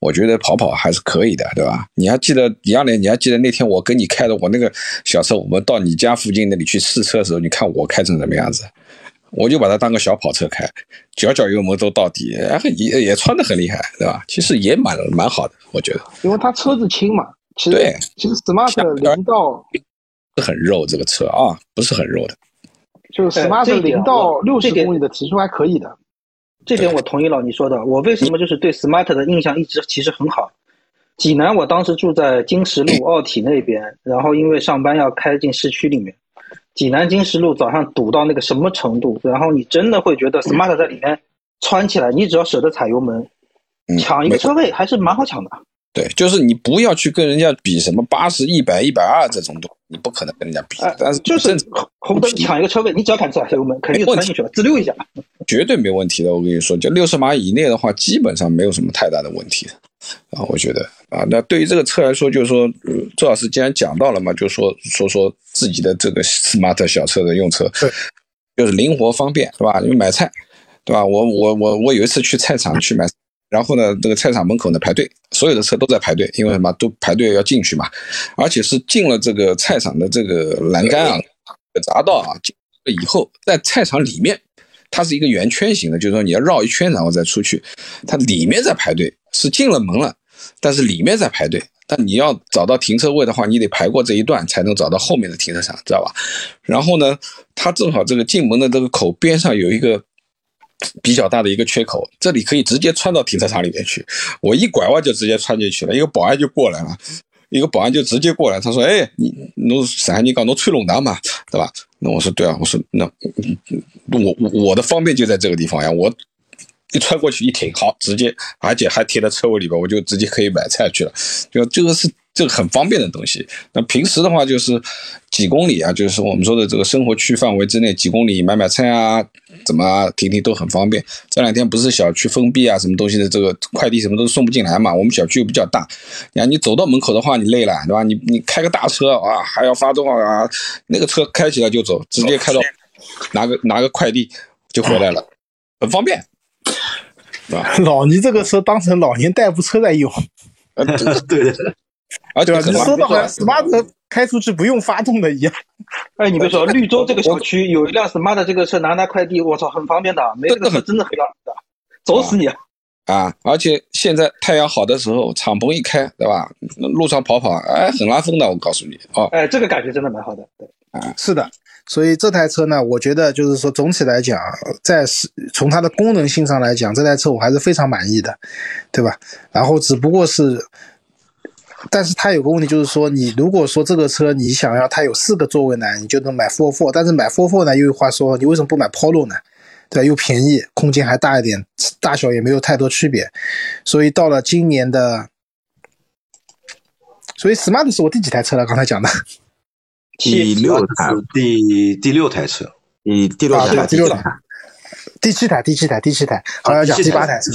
Speaker 4: 我觉得跑跑还是可以的，对吧？你还记得李亚莲？你还记得那天我跟你开的我那个小车，我们到你家附近那里去试车的时候，你看我开成什么样子？我就把它当个小跑车开，脚脚油门都到底，也也穿的很厉害，对吧？其实也蛮蛮好的，我觉得。
Speaker 6: 因为它车子轻嘛。其实
Speaker 4: 对，
Speaker 6: 其实 smart 零到
Speaker 4: 是很肉，这个车啊，不是很肉的。
Speaker 6: 就是 smart 零到六十公里的提速还可以的。
Speaker 5: 这点我同意老倪说的。我为什么就是对 smart 的印象一直其实很好？济南我当时住在金石路奥体那边，然后因为上班要开进市区里面，济南金石路早上堵到那个什么程度？然后你真的会觉得 smart 在里面窜起来，你只要舍得踩油门，抢一个车位还是蛮好抢的。
Speaker 4: 对，就是你不要去跟人家比什么八十一百一百二这种东西，你不可能跟人家比。但是
Speaker 5: 就是红灯抢一个车位，你只要敢踩油门，肯定钻进去了，自溜一下，
Speaker 4: 绝对没问题的。我跟你说，就六十码以内的话，基本上没有什么太大的问题啊。我觉得啊，那对于这个车来说，就是说，周老师既然讲到了嘛，就说说说自己的这个 smart 小车的用车，就是灵活方便，是吧？因为买菜，对吧？我我我我有一次去菜场去买。然后呢，这个菜场门口呢排队，所有的车都在排队，因为什么都排队要进去嘛，而且是进了这个菜场的这个栏杆啊、匝道啊，以后在菜场里面，它是一个圆圈形的，就是说你要绕一圈然后再出去，它里面在排队，是进了门了，但是里面在排队，但你要找到停车位的话，你得排过这一段才能找到后面的停车场，知道吧？然后呢，它正好这个进门的这个口边上有一个。比较大的一个缺口，这里可以直接穿到停车场里面去。我一拐弯就直接穿进去了，一个保安就过来了，一个保安就直接过来，他说：“哎，你侬啥？你搞侬吹龙堂嘛，对吧？”那我说：“对啊。”我说：“那我我的方便就在这个地方呀，我一穿过去一停，好，直接，而且还停在车位里边，我就直接可以买菜去了。就这个是。”这个很方便的东西。那平时的话，就是几公里啊，就是我们说的这个生活区范围之内，几公里买买菜啊，怎么停停都很方便。这两天不是小区封闭啊，什么东西的这个快递什么都送不进来嘛。我们小区又比较大，你看你走到门口的话，你累了，对吧？你你开个大车啊，还要发动啊，那个车开起来就走，直接开到拿个拿个快递就回来了，很方便？
Speaker 2: 老倪这个车当成老年代步车在用，
Speaker 1: 对的。
Speaker 4: 而且
Speaker 2: 你说的好像 smart 开出去不用发动的一样。
Speaker 5: 哎，你别说，绿洲这个小区有一辆 smart 这个车拿拿快递，我操，很方便的，没这个车真的很方便的，走死你啊！
Speaker 4: 啊，而且现在太阳好的时候，敞篷一开，对吧？路上跑跑，哎，很拉风的，我告诉你哦。
Speaker 5: 哎，这个感觉真的蛮好的，对，
Speaker 2: 啊，是的。所以这台车呢，我觉得就是说，总体来讲，在是从它的功能性上来讲，这台车我还是非常满意的，对吧？然后只不过是。但是它有个问题，就是说，你如果说这个车你想要它有四个座位呢，你就能买 Four Four。但是买 Four Four 呢，又有话说，你为什么不买 Polo 呢？对，又便宜，空间还大一点，大小也没有太多区别。所以到了今年的，所以 Smart 是我第几台车了？刚才讲的
Speaker 3: 第六台，
Speaker 1: 第第六台车，
Speaker 3: 第第六台，
Speaker 2: 第六台，第七台，第七台，第七台，好要讲第八台车，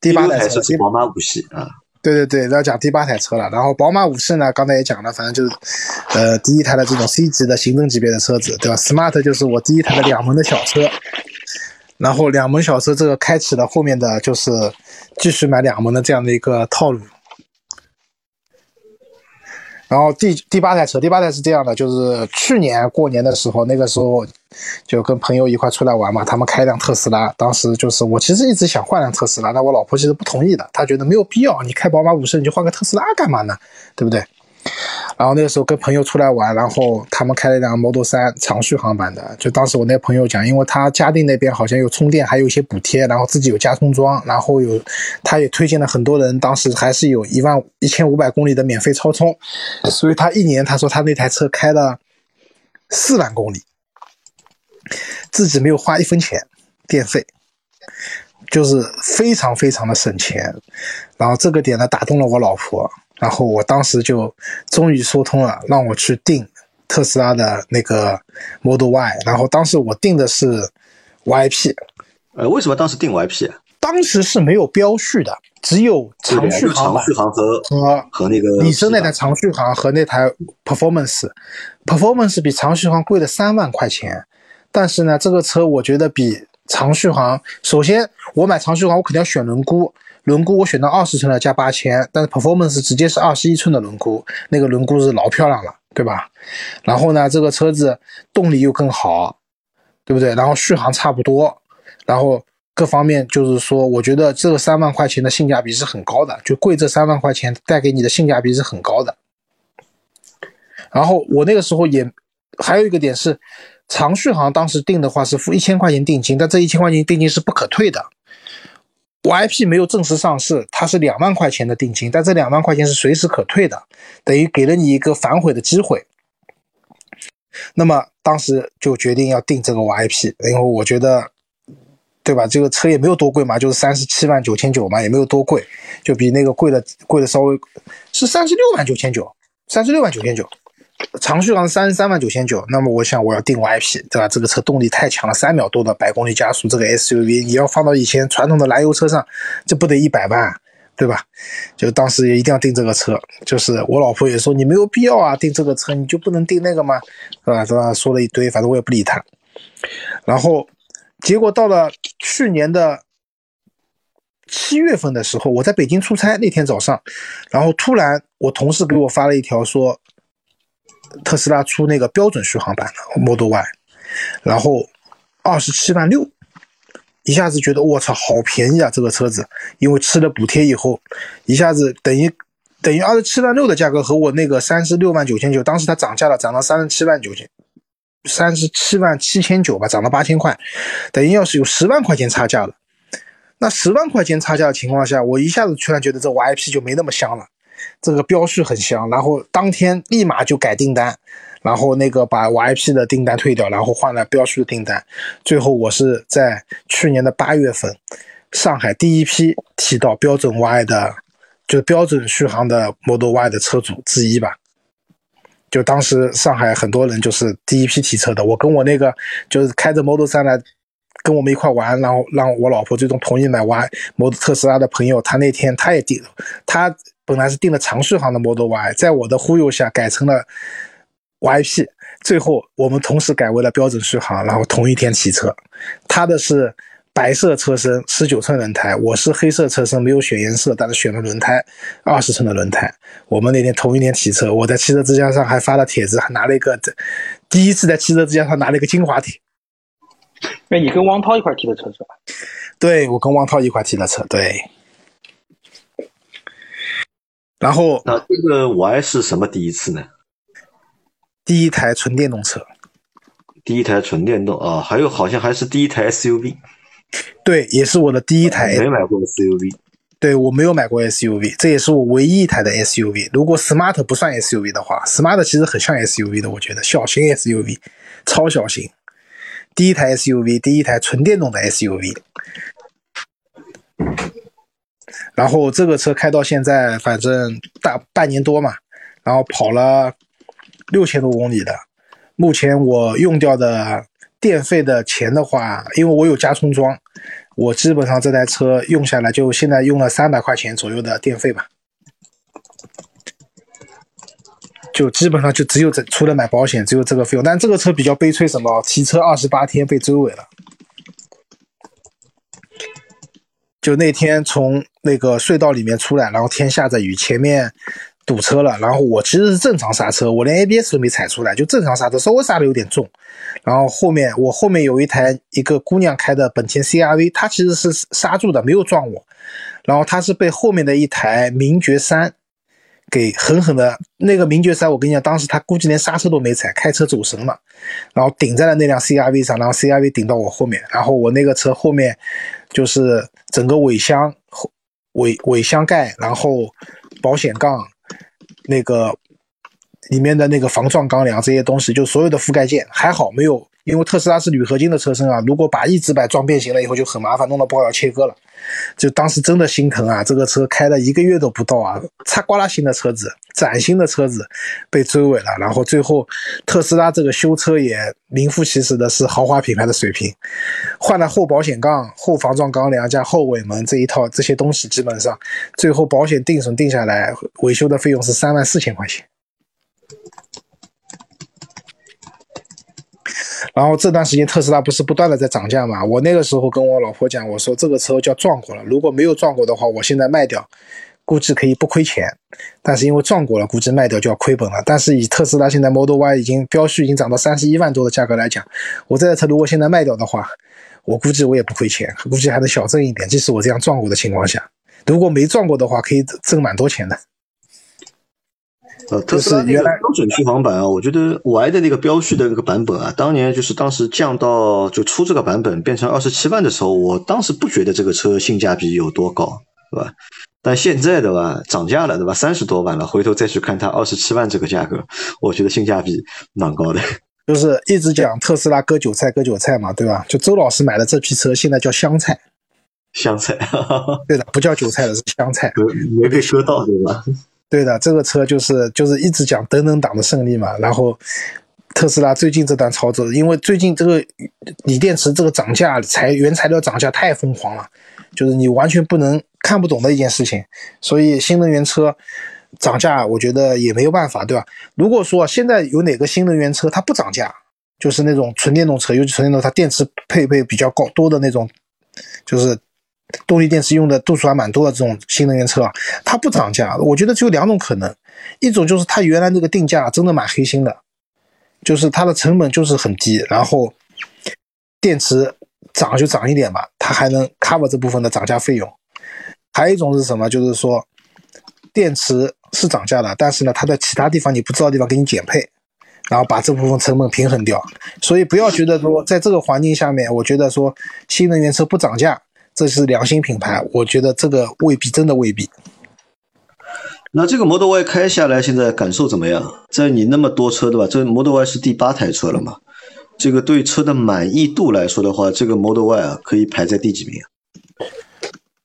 Speaker 2: 第八台
Speaker 1: 车是宝马五系啊。
Speaker 2: 对对对，要讲第八台车了。然后宝马五系呢，刚才也讲了，反正就是，呃，第一台的这种 C 级的行政级别的车子，对吧？Smart 就是我第一台的两门的小车，然后两门小车这个开启了后面的就是继续买两门的这样的一个套路。然后第第八台车，第八台是这样的，就是去年过年的时候，那个时候就跟朋友一块出来玩嘛，他们开辆特斯拉，当时就是我其实一直想换辆特斯拉，但我老婆其实不同意的，她觉得没有必要，你开宝马五系你就换个特斯拉干嘛呢？对不对？然后那个时候跟朋友出来玩，然后他们开了一辆 Model 3长续航版的。就当时我那朋友讲，因为他嘉定那边好像有充电，还有一些补贴，然后自己有加充桩，然后有他也推荐了很多人，当时还是有一万一千五百公里的免费超充，所以他一年他说他那台车开了四万公里，自己没有花一分钱电费，就是非常非常的省钱。然后这个点呢打动了我老婆。然后我当时就终于说通了，让我去订特斯拉的那个 Model Y。然后当时我订的是 YP。
Speaker 1: 呃，为什么当时订 YP？
Speaker 2: 当时是没有标序的，只有长续航版
Speaker 1: 长续航和
Speaker 2: 和
Speaker 1: 和那个
Speaker 2: 李生那台长续航和那台 Performance，Performance 比长续航贵了三万块钱，但是呢，这个车我觉得比长续航，首先我买长续航我肯定要选轮毂，轮毂我选到二十寸的加八千，但是 Performance 直接是二十一寸的轮毂，那个轮毂是老漂亮了，对吧？然后呢，这个车子动力又更好，对不对？然后续航差不多，然后各方面就是说，我觉得这个三万块钱的性价比是很高的，就贵这三万块钱带给你的性价比是很高的。然后我那个时候也还有一个点是，长续航当时定的话是付一千块钱定金，但这一千块钱定金是不可退的。YP 没有正式上市，它是两万块钱的定金，但这两万块钱是随时可退的，等于给了你一个反悔的机会。那么当时就决定要定这个 YP，因为我觉得，对吧？这个车也没有多贵嘛，就是三十七万九千九嘛，也没有多贵，就比那个贵的贵的稍微是三十六万九千九，三十六万九千九。长续航三十三万九千九，那么我想我要定 YP，对吧？这个车动力太强了，三秒多的百公里加速，这个 SUV 你要放到以前传统的燃油车上，这不得一百万，对吧？就当时也一定要定这个车，就是我老婆也说你没有必要啊，定这个车你就不能定那个吗？是吧？是吧？说了一堆，反正我也不理他。然后结果到了去年的七月份的时候，我在北京出差那天早上，然后突然我同事给我发了一条说。特斯拉出那个标准续航版的 Model Y，然后二十七万六，一下子觉得我操好便宜啊！这个车子，因为吃了补贴以后，一下子等于等于二十七万六的价格和我那个三十六万九千九，当时它涨价了，涨到三十七万九千，三十七万七千九吧，涨了八千块，等于要是有十万块钱差价了。那十万块钱差价的情况下，我一下子突然觉得这 YP 就没那么香了。这个标序很香，然后当天立马就改订单，然后那个把 YP 的订单退掉，然后换了标序的订单。最后我是在去年的八月份，上海第一批提到标准 Y 的，就是标准续航的 Model Y 的车主之一吧。就当时上海很多人就是第一批提车的，我跟我那个就是开着 Model 3来跟我们一块玩，然后让我老婆最终同意买 Y Model 特斯拉的朋友，他那天他也订，他。本来是定了长续航的 Model Y，在我的忽悠下改成了 YP，最后我们同时改为了标准续航，然后同一天提车。他的是白色车身，十九寸轮胎，我是黑色车身，没有选颜色，但是选了轮胎，二十寸的轮胎。我们那天同一天提车，我在汽车之家上还发了帖子，还拿了一个第一次在汽车之家上拿了一个精华帖。
Speaker 5: 哎，你跟汪涛一块提的车是吧？
Speaker 2: 对，我跟汪涛一块提的车，对。然后，
Speaker 1: 那这个 Y 是什么第一次呢？
Speaker 2: 第一台纯电动车，
Speaker 1: 第一台纯电动啊，还有好像还是第一台 SUV，
Speaker 2: 对，也是我的第一台。
Speaker 1: 没买过 SUV，
Speaker 2: 对我没有买过 SUV，这也是我唯一一台的 SUV。如果 Smart 不算 SUV 的话，Smart 其实很像 SUV 的，我觉得小型 SUV，超小型。第一台 SUV，第一台纯电动的 SUV。然后这个车开到现在，反正大半年多嘛，然后跑了六千多公里的。目前我用掉的电费的钱的话，因为我有加充桩，我基本上这台车用下来就现在用了三百块钱左右的电费吧。就基本上就只有这，除了买保险，只有这个费用。但这个车比较悲催，什么？提车二十八天被追尾了。就那天从那个隧道里面出来，然后天下着雨，前面堵车了。然后我其实是正常刹车，我连 ABS 都没踩出来，就正常刹车，稍微刹的有点重。然后后面我后面有一台一个姑娘开的本田 CRV，她其实是刹住的，没有撞我。然后她是被后面的一台名爵三给狠狠的，那个名爵三，我跟你讲，当时他估计连刹车都没踩，开车走神了，然后顶在了那辆 CRV 上，然后 CRV 顶到我后面，然后我那个车后面。就是整个尾箱、尾尾箱盖，然后保险杠，那个里面的那个防撞钢梁这些东西，就所有的覆盖件还好没有因为特斯拉是铝合金的车身啊，如果把一直板撞变形了以后就很麻烦，弄到不好要切割了。就当时真的心疼啊，这个车开了一个月都不到啊，擦刮啦新的车子，崭新的车子被追尾了，然后最后特斯拉这个修车也名副其实的是豪华品牌的水平，换了后保险杠、后防撞钢梁加后尾门这一套这些东西，基本上最后保险定损定下来，维修的费用是三万四千块钱。然后这段时间特斯拉不是不断的在涨价嘛？我那个时候跟我老婆讲，我说这个车叫撞过了，如果没有撞过的话，我现在卖掉，估计可以不亏钱。但是因为撞过了，估计卖掉就要亏本了。但是以特斯拉现在 Model Y 已经标序已经涨到三十一万多的价格来讲，我这台车如果现在卖掉的话，我估计我也不亏钱，估计还能小挣一点。即使我这样撞过的情况下，如果没撞过的话，可以挣蛮多钱的。
Speaker 1: 呃，特斯拉那个标准续航版啊，我觉得 Y 的那个标续的那个版本啊，当年就是当时降到就出这个版本变成二十七万的时候，我当时不觉得这个车性价比有多高，对吧？但现在的吧，涨价了，对吧？三十多万了，回头再去看它二十七万这个价格，我觉得性价比蛮高的。
Speaker 2: 就是一直讲特斯拉割韭菜，割韭菜嘛，对吧？就周老师买的这批车，现在叫香菜，
Speaker 1: 香菜，
Speaker 2: 对的，不叫韭菜了，是香菜，
Speaker 1: 没被割到，对吧？
Speaker 2: 对的，这个车就是就是一直讲等等党的胜利嘛。然后特斯拉最近这段操作，因为最近这个锂电池这个涨价，材原材料涨价太疯狂了，就是你完全不能看不懂的一件事情。所以新能源车涨价，我觉得也没有办法，对吧？如果说现在有哪个新能源车它不涨价，就是那种纯电动车，尤其纯电动车它电池配备比较高多的那种，就是。动力电池用的度数还蛮多的这种新能源车啊，它不涨价，我觉得只有两种可能，一种就是它原来那个定价真的蛮黑心的，就是它的成本就是很低，然后电池涨就涨一点吧，它还能 cover 这部分的涨价费用。还有一种是什么？就是说电池是涨价的，但是呢，它在其他地方你不知道地方给你减配，然后把这部分成本平衡掉。所以不要觉得说在这个环境下面，我觉得说新能源车不涨价。这是良心品牌，我觉得这个未必，真的未必。
Speaker 1: 那这个 Model Y 开下来，现在感受怎么样？在你那么多车对吧？这 Model Y 是第八台车了嘛？这个对车的满意度来说的话，这个 Model Y 啊，可以排在第几名？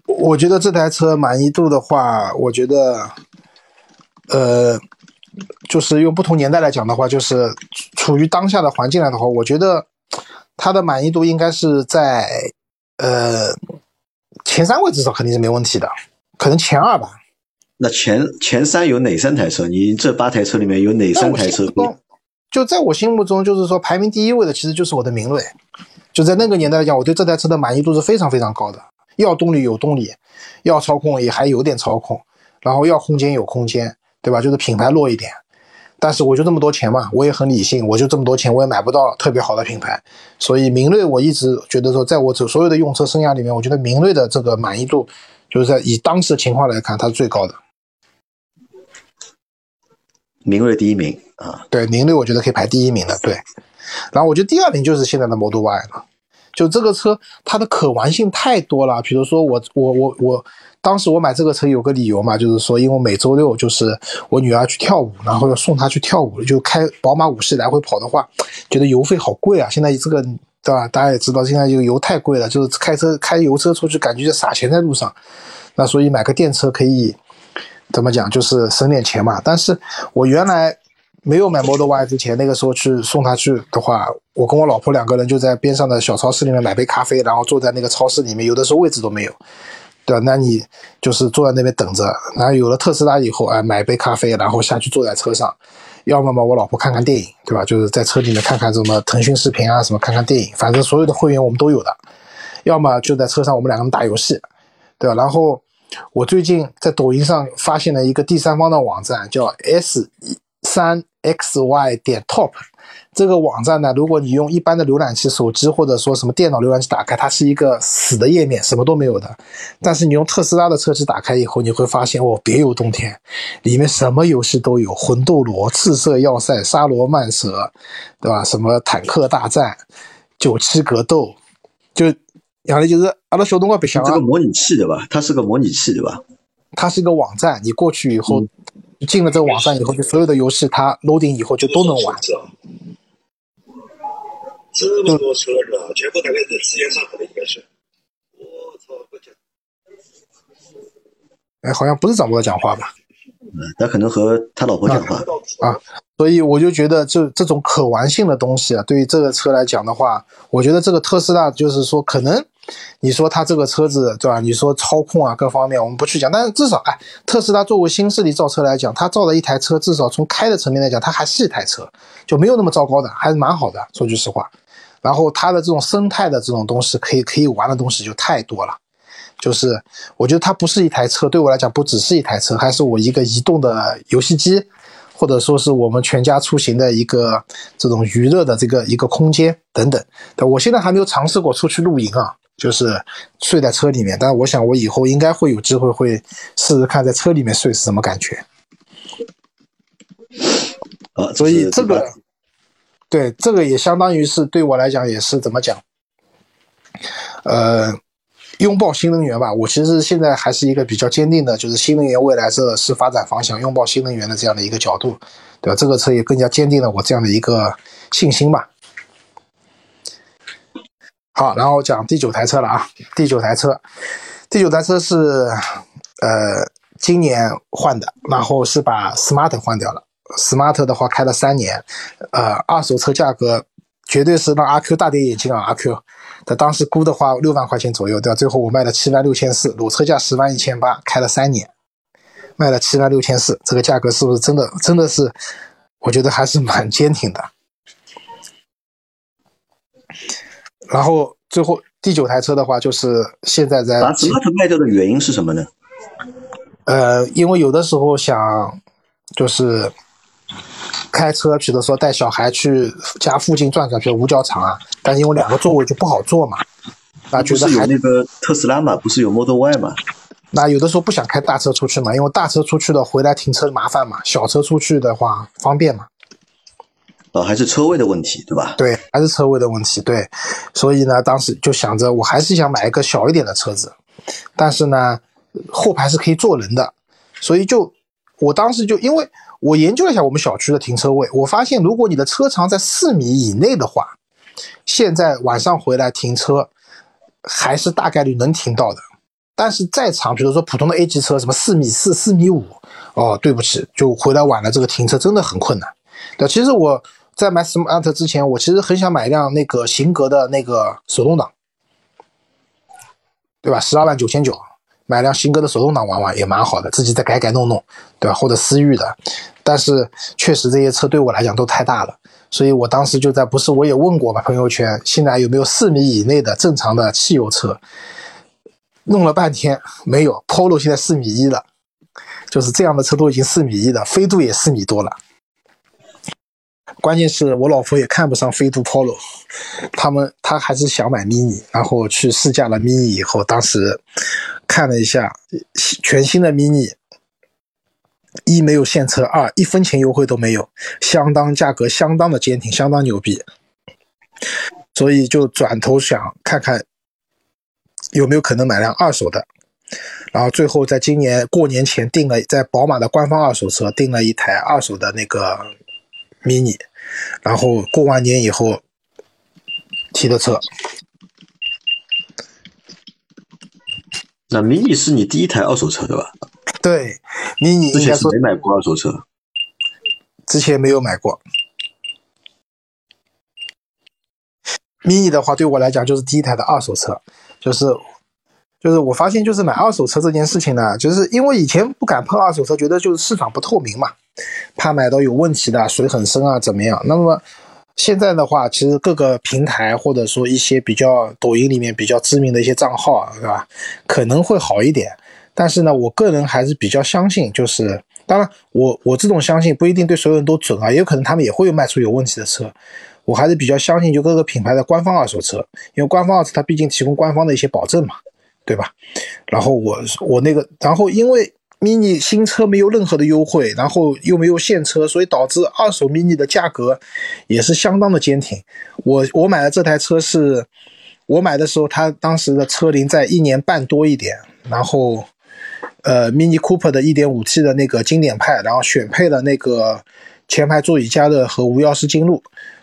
Speaker 2: 我觉得这台车满意度的话，我觉得，呃，就是用不同年代来讲的话，就是处于当下的环境来的话，我觉得它的满意度应该是在。呃，前三位至少肯定是没问题的，可能前二吧。
Speaker 1: 那前前三有哪三台车？你这八台车里面有哪三台车？
Speaker 2: 就在我心目中，就是说排名第一位的其实就是我的明锐。就在那个年代来讲，我对这台车的满意度是非常非常高的。要动力有动力，要操控也还有点操控，然后要空间有空间，对吧？就是品牌弱一点。但是我就这么多钱嘛，我也很理性，我就这么多钱，我也买不到特别好的品牌，所以明锐我一直觉得说，在我这所有的用车生涯里面，我觉得明锐的这个满意度，就是在以当时的情况来看，它是最高的。
Speaker 1: 明锐第一名啊，
Speaker 2: 对，明锐我觉得可以排第一名的，对。然后我觉得第二名就是现在的 Model Y 了，就这个车它的可玩性太多了，比如说我我我我。当时我买这个车有个理由嘛，就是说，因为每周六就是我女儿去跳舞，然后要送她去跳舞，就开宝马五系来回跑的话，觉得油费好贵啊。现在这个对吧？大家也知道，现在这个油太贵了，就是开车开油车出去，感觉就撒钱在路上。那所以买个电车可以怎么讲，就是省点钱嘛。但是我原来没有买 Model Y 之前，那个时候去送她去的话，我跟我老婆两个人就在边上的小超市里面买杯咖啡，然后坐在那个超市里面，有的时候位置都没有。对吧？那你就是坐在那边等着，然后有了特斯拉以后，哎，买杯咖啡，然后下去坐在车上，要么嘛，我老婆看看电影，对吧？就是在车里面看看什么腾讯视频啊，什么看看电影，反正所有的会员我们都有的。要么就在车上，我们两个人打游戏，对吧？然后我最近在抖音上发现了一个第三方的网站，叫 S 三 XY 点 Top。这个网站呢，如果你用一般的浏览器、手机或者说什么电脑浏览器打开，它是一个死的页面，什么都没有的。但是你用特斯拉的车机打开以后，你会发现哦，别有洞天，里面什么游戏都有，魂斗罗、赤色要塞、沙罗曼蛇，对吧？什么坦克大战、九七格斗，就原来就是阿拉小东哥别想
Speaker 1: 这个模拟器对吧？它是个模拟器对吧？
Speaker 2: 它是一个网站，你过去以后进了这个网站以后，就所有的游戏它 loading 以后就都能玩。
Speaker 1: 这么多车是吧？全部大概是时间上可能应该是。我操，不讲。
Speaker 2: 哎，好像不是掌舵讲话吧？
Speaker 1: 嗯，他可能和他老婆讲话
Speaker 2: 啊。所以我就觉得，这这种可玩性的东西啊，对于这个车来讲的话，我觉得这个特斯拉就是说，可能你说它这个车子对吧？你说操控啊各方面，我们不去讲，但是至少哎，特斯拉作为新势力造车来讲，它造的一台车，至少从开的层面来讲，它还是一台车，就没有那么糟糕的，还是蛮好的。说句实话，然后它的这种生态的这种东西，可以可以玩的东西就太多了。就是我觉得它不是一台车，对我来讲不只是一台车，还是我一个移动的游戏机。或者说是我们全家出行的一个这种娱乐的这个一个空间等等。但我现在还没有尝试过出去露营啊，就是睡在车里面。但是我想我以后应该会有机会会试试看在车里面睡是什么感觉。
Speaker 1: 啊，
Speaker 2: 所以这个对这个也相当于是对我来讲也是怎么讲？呃。拥抱新能源吧，我其实现在还是一个比较坚定的，就是新能源未来是是发展方向，拥抱新能源的这样的一个角度，对吧？这个车也更加坚定了我这样的一个信心吧。好，然后讲第九台车了啊，第九台车，第九台车是呃今年换的，然后是把 Smart 换掉了，Smart 的话开了三年，呃，二手车价格绝对是让阿 Q 大跌眼镜啊，阿 Q。他当时估的话六万块钱左右，对吧？最后我卖了七万六千四，裸车价十万一千八，开了三年，卖了七万六千四，这个价格是不是真的？真的是，我觉得还是蛮坚挺的。然后最后第九台车的话，就是现在在
Speaker 1: 把 smart 卖掉的原因是什么呢？
Speaker 2: 呃，因为有的时候想就是。开车，比如说带小孩去家附近转转，比如五角场啊，但因为两个座位就不好坐嘛，那觉得
Speaker 1: 还那个特斯拉嘛，不是有 Model Y 嘛？
Speaker 2: 那有的时候不想开大车出去嘛，因为大车出去的回来停车麻烦嘛，小车出去的话方便嘛。
Speaker 1: 哦，还是车位的问题，对吧？
Speaker 2: 对，还是车位的问题，对。所以呢，当时就想着，我还是想买一个小一点的车子，但是呢，后排是可以坐人的，所以就我当时就因为。我研究了一下我们小区的停车位，我发现如果你的车长在四米以内的话，现在晚上回来停车还是大概率能停到的。但是再长，比如说普通的 A 级车，什么四米四、四米五，哦，对不起，就回来晚了，这个停车真的很困难。对，其实我在买 Smart 之前，我其实很想买一辆那个型格的那个手动挡，对吧？十二万九千九。买辆新哥的手动挡玩玩也蛮好的，自己再改改弄弄，对吧？或者思域的，但是确实这些车对我来讲都太大了，所以我当时就在不是我也问过嘛，朋友圈现在有没有四米以内的正常的汽油车？弄了半天没有，Polo 现在四米一了，就是这样的车都已经四米一了，飞度也四米多了。关键是我老婆也看不上飞度 Polo，他们她还是想买 mini，然后去试驾了 mini 以后，当时看了一下全新的 mini，一没有现车，二一分钱优惠都没有，相当价格相当的坚挺，相当牛逼，所以就转头想看看有没有可能买辆二手的，然后最后在今年过年前订了在宝马的官方二手车订了一台二手的那个。mini，然后过完年以后提的车。
Speaker 1: 那 mini 是你第一台二手车对吧？
Speaker 2: 对，mini
Speaker 1: 之前是没买过二手车，
Speaker 2: 之前没有买过。mini 的话，对我来讲就是第一台的二手车，就是就是我发现就是买二手车这件事情呢，就是因为以前不敢碰二手车，觉得就是市场不透明嘛。怕买到有问题的，水很深啊，怎么样？那么现在的话，其实各个平台或者说一些比较抖音里面比较知名的一些账号啊，对吧？可能会好一点。但是呢，我个人还是比较相信，就是当然，我我这种相信不一定对所有人都准啊，也有可能他们也会有卖出有问题的车。我还是比较相信就各个品牌的官方二手车，因为官方二手它毕竟提供官方的一些保证嘛，对吧？然后我我那个，然后因为。Mini 新车没有任何的优惠，然后又没有现车，所以导致二手 mini 的价格也是相当的坚挺。我我买的这台车是，我买的时候它当时的车龄在一年半多一点，然后呃 mini Cooper 的 1.5T 的那个经典派，然后选配了那个前排座椅加热和无钥匙进入，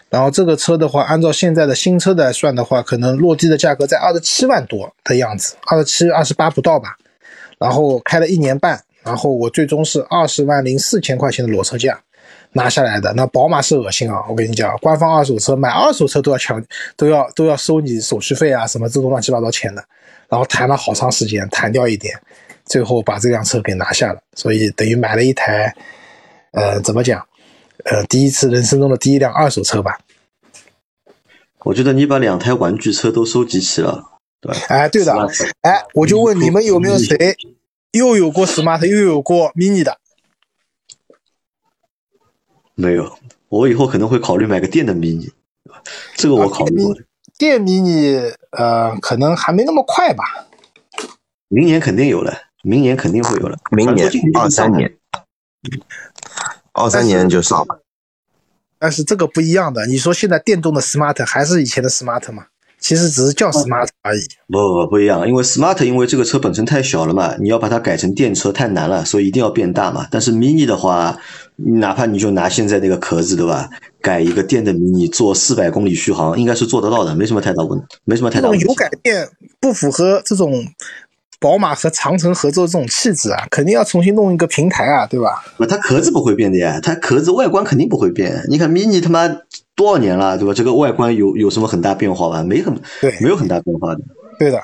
Speaker 2: 然后这个车的话，按照现在的新车的来算的话，可能落地的价格在二十七万多的样子，二十七、二十八不到吧。然后开了一年半，然后我最终是二十万零四千块钱的裸车价拿下来的。那宝马是恶心啊！我跟你讲，官方二手车买二手车都要抢，都要都要收你手续费啊，什么这种乱七八糟钱的。然后谈了好长时间，谈掉一点，最后把这辆车给拿下了。所以等于买了一台，呃，怎么讲？呃，第一次人生中的第一辆二手车吧。
Speaker 1: 我觉得你把两台玩具车都收集齐了，对？
Speaker 2: 哎，对的。哎，我就问你们有没有谁又有过 smart 又有过 mini 的？
Speaker 1: 没有，我以后可能会考虑买个电的 mini，这个我考虑过。
Speaker 2: 电 mini 呃，可能还没那么快吧。
Speaker 1: 明年肯定有了，明年肯定会有了。
Speaker 3: 明年二三年，二三年就上了。
Speaker 2: 但是这个不一样的，你说现在电动的 smart 还是以前的 smart 吗？其实只是叫 smart 而已。
Speaker 1: 不不不不一样，因为 smart 因为这个车本身太小了嘛，你要把它改成电车太难了，所以一定要变大嘛。但是 mini 的话，哪怕你就拿现在那个壳子对吧，改一个电的 mini 做四百公里续航，应该是做得到的，没什么太大问，没什么太大问题。
Speaker 2: 油改变不符合这种。宝马和长城合作这种气质啊，肯定要重新弄一个平台啊，对吧？
Speaker 1: 不，它壳子不会变的呀，它壳子外观肯定不会变。你看 mini 他妈多少年了，对吧？这个外观有有什么很大变化吗？没很，
Speaker 2: 对，
Speaker 1: 没有很大变化的。
Speaker 2: 对的，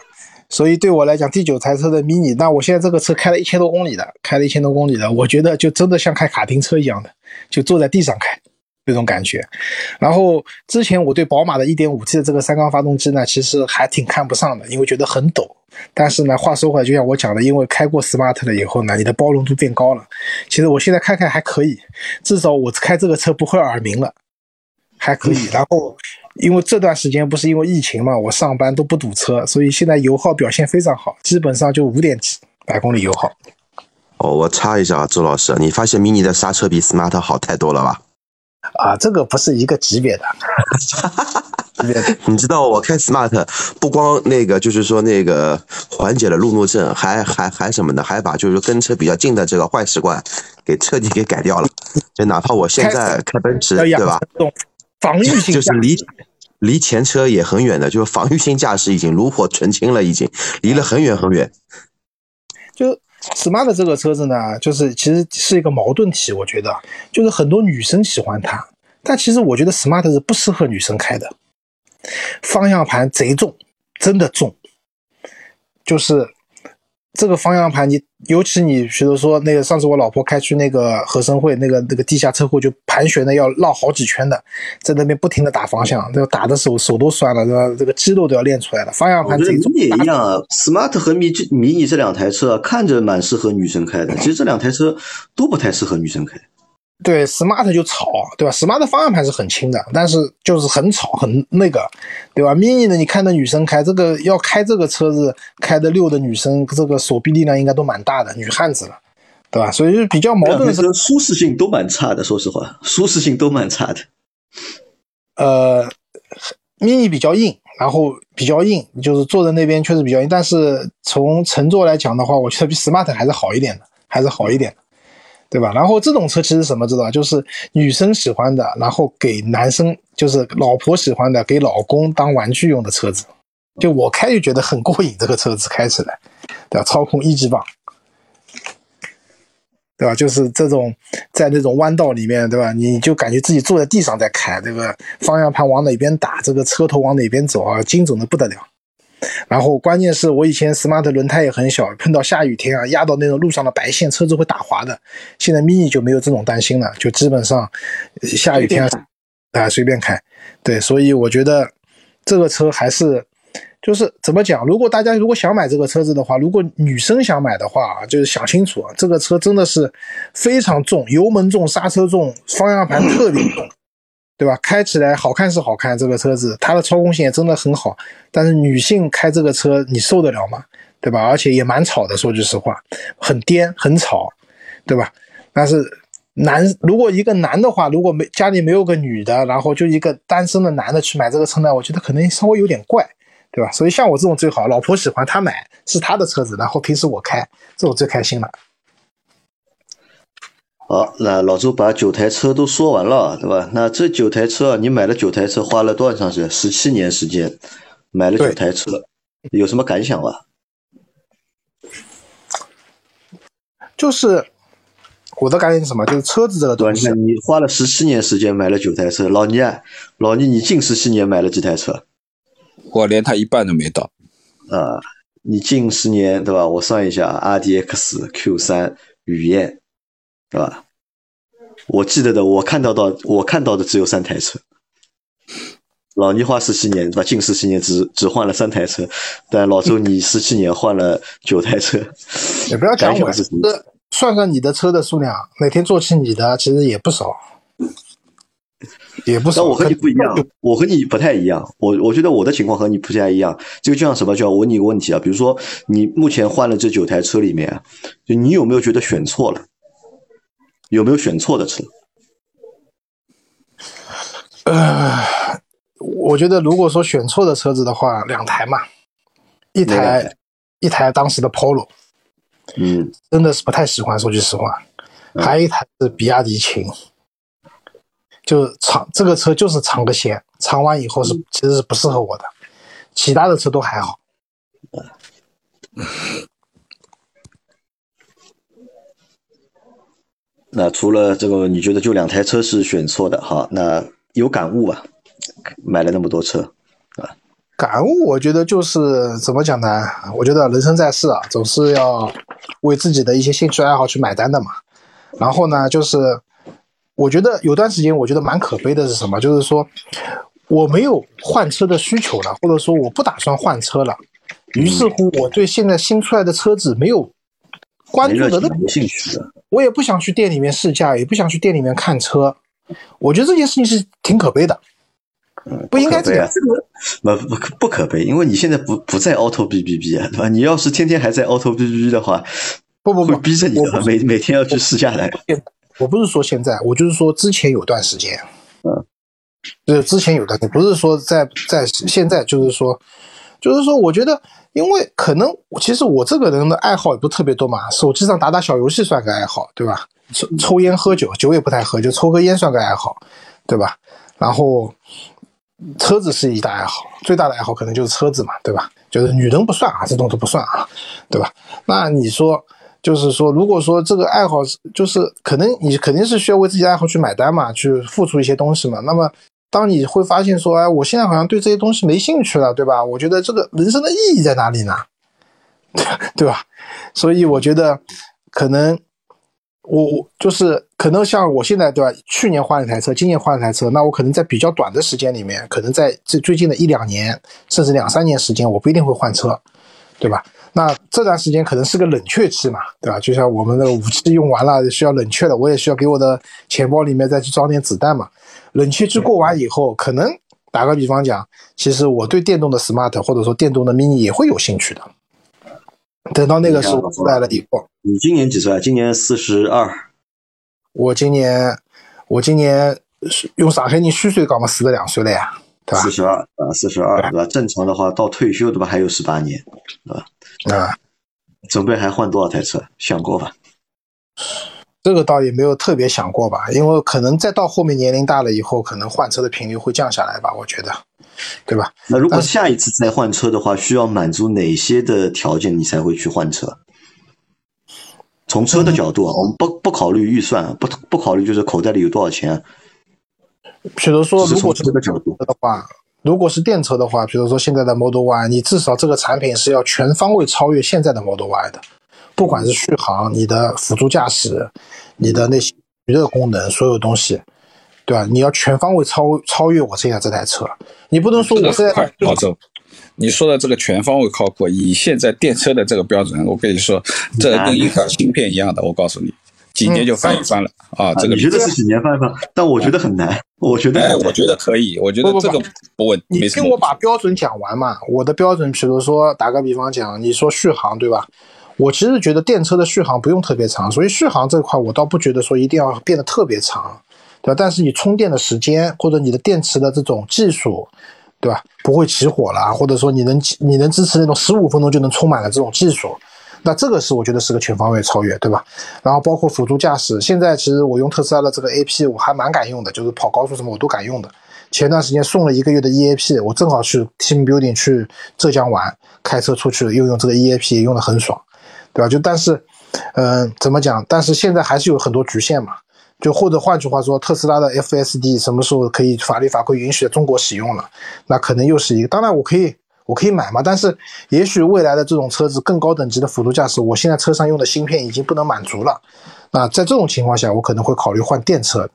Speaker 2: 所以对我来讲，第九台车的 mini，那我现在这个车开了一千多公里的，开了一千多公里的，我觉得就真的像开卡丁车一样的，就坐在地上开。这种感觉，然后之前我对宝马的 1.5T 的这个三缸发动机呢，其实还挺看不上的，因为觉得很抖。但是呢，话说回来，就像我讲的，因为开过 smart 了以后呢，你的包容度变高了。其实我现在看看还可以，至少我开这个车不会耳鸣了，还可以。然后因为这段时间不是因为疫情嘛，我上班都不堵车，所以现在油耗表现非常好，基本上就五点几百公里油耗。
Speaker 3: 哦，我插一下啊，周老师，你发现 mini 的刹车比 smart 好太多了吧？
Speaker 2: 啊，这个不是一个级别的。
Speaker 3: 你知道我开 smart 不光那个，就是说那个缓解了路怒症，还还还什么呢？还把就是跟车比较近的这个坏习惯给彻底给改掉了。就哪怕我现在开奔驰，对吧？
Speaker 2: 防御性
Speaker 3: 就是离离前车也很远的，就是防御性驾驶已经炉火纯青了，已经离了很远很远。
Speaker 2: 就。smart 这个车子呢，就是其实是一个矛盾体，我觉得就是很多女生喜欢它，但其实我觉得 smart 是不适合女生开的，方向盘贼重，真的重，就是。这个方向盘，你尤其你比如说那个上次我老婆开去那个合生汇那个那个地下车库，就盘旋的要绕好几圈的，在那边不停的打方向，这个打的手手都酸了，对吧？这个肌肉都要练出来了。方向盘这种
Speaker 1: 也一样啊，smart 和迷迷你这两台车看着蛮适合女生开的，其实这两台车都不太适合女生开。
Speaker 2: 对，smart 就吵，对吧？smart 方向盘是很轻的，但是就是很吵，很那个，对吧？mini 呢？你看那女生开这个，要开这个车子开的溜的女生，这个手臂力量应该都蛮大的，女汉子了，对吧？所以就比较矛盾的是，
Speaker 1: 舒适性都蛮差的，说实话，舒适性都蛮差的。
Speaker 2: 呃，mini 比较硬，然后比较硬，就是坐在那边确实比较硬，但是从乘坐来讲的话，我觉得比 smart 还是好一点的，还是好一点。对吧？然后这种车其实什么知道？就是女生喜欢的，然后给男生就是老婆喜欢的，给老公当玩具用的车子。就我开就觉得很过瘾，这个车子开起来，对吧？操控一级棒，对吧？就是这种在那种弯道里面，对吧？你就感觉自己坐在地上在开，这个方向盘往哪边打，这个车头往哪边走啊，精准的不得了。然后关键是我以前 smart 轮胎也很小，碰到下雨天啊，压到那种路上的白线，车子会打滑的。现在 mini 就没有这种担心了，就基本上下雨天啊随便开。对，所以我觉得这个车还是就是怎么讲？如果大家如果想买这个车子的话，如果女生想买的话啊，就是想清楚啊，这个车真的是非常重，油门重，刹车重，方向盘特别重。对吧？开起来好看是好看，这个车子它的操控性也真的很好。但是女性开这个车，你受得了吗？对吧？而且也蛮吵的，说句实话，很颠很吵，对吧？但是男如果一个男的话，如果没家里没有个女的，然后就一个单身的男的去买这个车呢，我觉得可能稍微有点怪，对吧？所以像我这种最好，老婆喜欢他买是他的车子，然后平时我开，这种最开心了。
Speaker 1: 好，那老周把九台车都说完了，对吧？那这九台车，你买了九台车，花了多长时间？十七年时间，买了九台车，有什么感想吧？
Speaker 2: 就是我的感觉是什么？就是车子这个？东西
Speaker 1: 你看，，你花了十七年时间买了九台车，老倪啊，老倪，你近十七年买了几台车？
Speaker 4: 我连他一半都没到。
Speaker 1: 啊，你近十年对吧？我算一下，RDX、Q 三、雨燕，对吧？我记得的，我看到的我看到的只有三台车。老倪花十七年对吧？近十七年只只换了三台车，但老周你十七年换了九台车，
Speaker 2: 也不要讲我，
Speaker 1: 是
Speaker 2: 算算你的车的数量，每天坐骑你的其实也不少，也不少。
Speaker 1: 但我和你不一样，我和你不太一样。我我觉得我的情况和你不太一样。这个就像什么？就要我问你一个问题啊，比如说你目前换了这九台车里面，就你有没有觉得选错了？有没有选错的车？
Speaker 2: 呃，我觉得如果说选错的车子的话，两台嘛，一台
Speaker 1: 台
Speaker 2: 一台当时的 Polo，
Speaker 1: 嗯，
Speaker 2: 真的是不太喜欢，说句实话。还有一台是比亚迪秦，就尝这个车就是尝个鲜，尝完以后是其实是不适合我的，其他的车都还好。
Speaker 1: 那除了这个，你觉得就两台车是选错的？哈，那有感悟吧？买了那么多车，啊
Speaker 2: 感悟，我觉得就是怎么讲呢？我觉得人生在世啊，总是要为自己的一些兴趣爱好去买单的嘛。然后呢，就是我觉得有段时间，我觉得蛮可悲的是什么？就是说我没有换车的需求了，或者说我不打算换车了。于是乎，我对现在新出来的车子没有关注的那么
Speaker 1: 没兴趣的。
Speaker 2: 我也不想去店里面试驾，也不想去店里面看车。我觉得这件事情是挺可悲的，不应该这样
Speaker 1: 不不可不可悲，因为你现在不不在 Auto B B B 啊，对吧？你要是天天还在 Auto B B B 的话，会
Speaker 2: 不不不，
Speaker 1: 逼着你的，每每天要去试驾来。
Speaker 2: 我不是说现在，我就是说之前有段时间，
Speaker 1: 嗯，
Speaker 2: 就是之前有段，不是说在在现在，就是说，就是说，我觉得，因为可能其实我这个人的爱好也不是特别多嘛，手机上打打小游戏算个爱好，对吧？抽抽烟喝酒，酒也不太喝，就抽个烟算个爱好，对吧？然后车子是一大爱好，最大的爱好可能就是车子嘛，对吧？就是女人不算啊，这种都不算啊，对吧？那你说，就是说，如果说这个爱好是，就是可能你肯定是需要为自己的爱好去买单嘛，去付出一些东西嘛。那么，当你会发现说，哎，我现在好像对这些东西没兴趣了，对吧？我觉得这个人生的意义在哪里呢？对吧？所以我觉得可能我我就是可能像我现在对吧？去年换了一台车，今年换了一台车，那我可能在比较短的时间里面，可能在这最近的一两年，甚至两三年时间，我不一定会换车，对吧？那这段时间可能是个冷却期嘛，对吧？就像我们的武器用完了需要冷却的，我也需要给我的钱包里面再去装点子弹嘛。冷却期过完以后，可能打个比方讲，其实我对电动的 smart 或者说电动的 mini 也会有兴趣的。等到那个时候出来了以后，
Speaker 1: 你今年几岁啊？今年四十二。
Speaker 2: 我今年我今年是用上海人虚岁讲嘛，四十两岁了呀，对吧
Speaker 1: 四？十二啊，四十二对吧？正常的话到退休对吧？还有十八年，对吧
Speaker 2: 啊，
Speaker 1: 准备还换多少台车？想过吧？
Speaker 2: 这个倒也没有特别想过吧，因为可能再到后面年龄大了以后，可能换车的频率会降下来吧，我觉得，对吧？
Speaker 1: 那如果下一次再换车的话，需要满足哪些的条件你才会去换车？从车的角度啊，我们不不考虑预算，啊不不考虑就是口袋里有多少钱，啊
Speaker 2: 比如说，如果是
Speaker 1: 车的角度。
Speaker 2: 的话，如果是电车的话，比如说现在的 Model Y，你至少这个产品是要全方位超越现在的 Model Y 的，不管是续航、你的辅助驾驶、你的那些娱乐功能，所有东西，对吧？你要全方位超超越我现在这台车，你不能说我现在
Speaker 4: 快，老周，你说的这个全方位靠谱，以现在电车的这个标准，我跟你说，这跟一块芯片一样的，我告诉你，几年就翻一番了啊！这个
Speaker 1: 你觉得是几年翻一番？但我觉得很难，我觉得
Speaker 4: 哎，我觉得可以，我觉得这个不问，
Speaker 2: 你
Speaker 4: 没什么
Speaker 2: 听我把标准讲完嘛。我的标准，比如说打个比方讲，你说续航对吧？我其实觉得电车的续航不用特别长，所以续航这块我倒不觉得说一定要变得特别长，对吧？但是你充电的时间或者你的电池的这种技术，对吧？不会起火啦，或者说你能你能支持那种十五分钟就能充满了这种技术，那这个是我觉得是个全方位超越，对吧？然后包括辅助驾驶，现在其实我用特斯拉的这个 AP 我还蛮敢用的，就是跑高速什么我都敢用的。前段时间送了一个月的 EAP，我正好去 Team Building 去浙江玩，开车出去又用这个 EAP 用的很爽，对吧？就但是，嗯、怎么讲？但是现在还是有很多局限嘛。就或者换句话说，特斯拉的 FSD 什么时候可以法律法规允许在中国使用了？那可能又是一个。当然，我可以我可以买嘛，但是也许未来的这种车子更高等级的辅助驾驶，我现在车上用的芯片已经不能满足了。那在这种情况下，我可能会考虑换电车。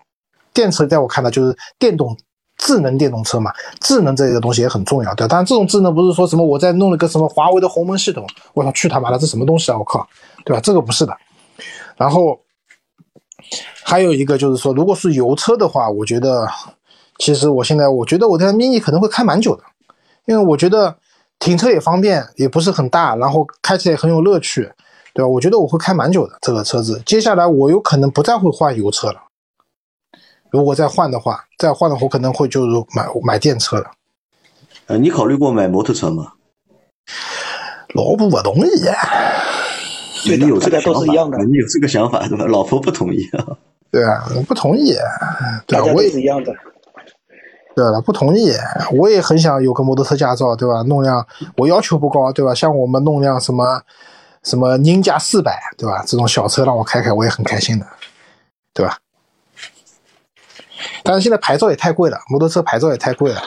Speaker 2: 电车在我看来就是电动智能电动车嘛，智能这个东西也很重要，对吧。当然，这种智能不是说什么我在弄了个什么华为的鸿蒙系统，我操，去他妈的，这什么东西啊，我靠，对吧？这个不是的。然后还有一个就是说，如果是油车的话，我觉得其实我现在我觉得我的 mini 可能会开蛮久的，因为我觉得停车也方便，也不是很大，然后开起来也很有乐趣，对吧？我觉得我会开蛮久的这个车子。接下来我有可能不再会换油车了。如果再换的话，再换的话，我可能会就是买买电车了。
Speaker 1: 呃，你考虑过买摩托车吗？
Speaker 2: 老婆不同意，
Speaker 5: 对
Speaker 1: 你有这个
Speaker 5: 都
Speaker 1: 想法，
Speaker 5: 是一样的
Speaker 1: 你有这个想法对吧？老婆不同意啊。
Speaker 2: 对啊，我不同意，对吧？
Speaker 5: 大家都
Speaker 2: 我也
Speaker 5: 是一样的。
Speaker 2: 对了，不同意，我也很想有个摩托车驾照，对吧？弄辆我要求不高，对吧？像我们弄辆什么什么宁家四百，对吧？这种小车让我开开，我也很开心的，对吧？但是现在牌照也太贵了，摩托车牌照也太贵了，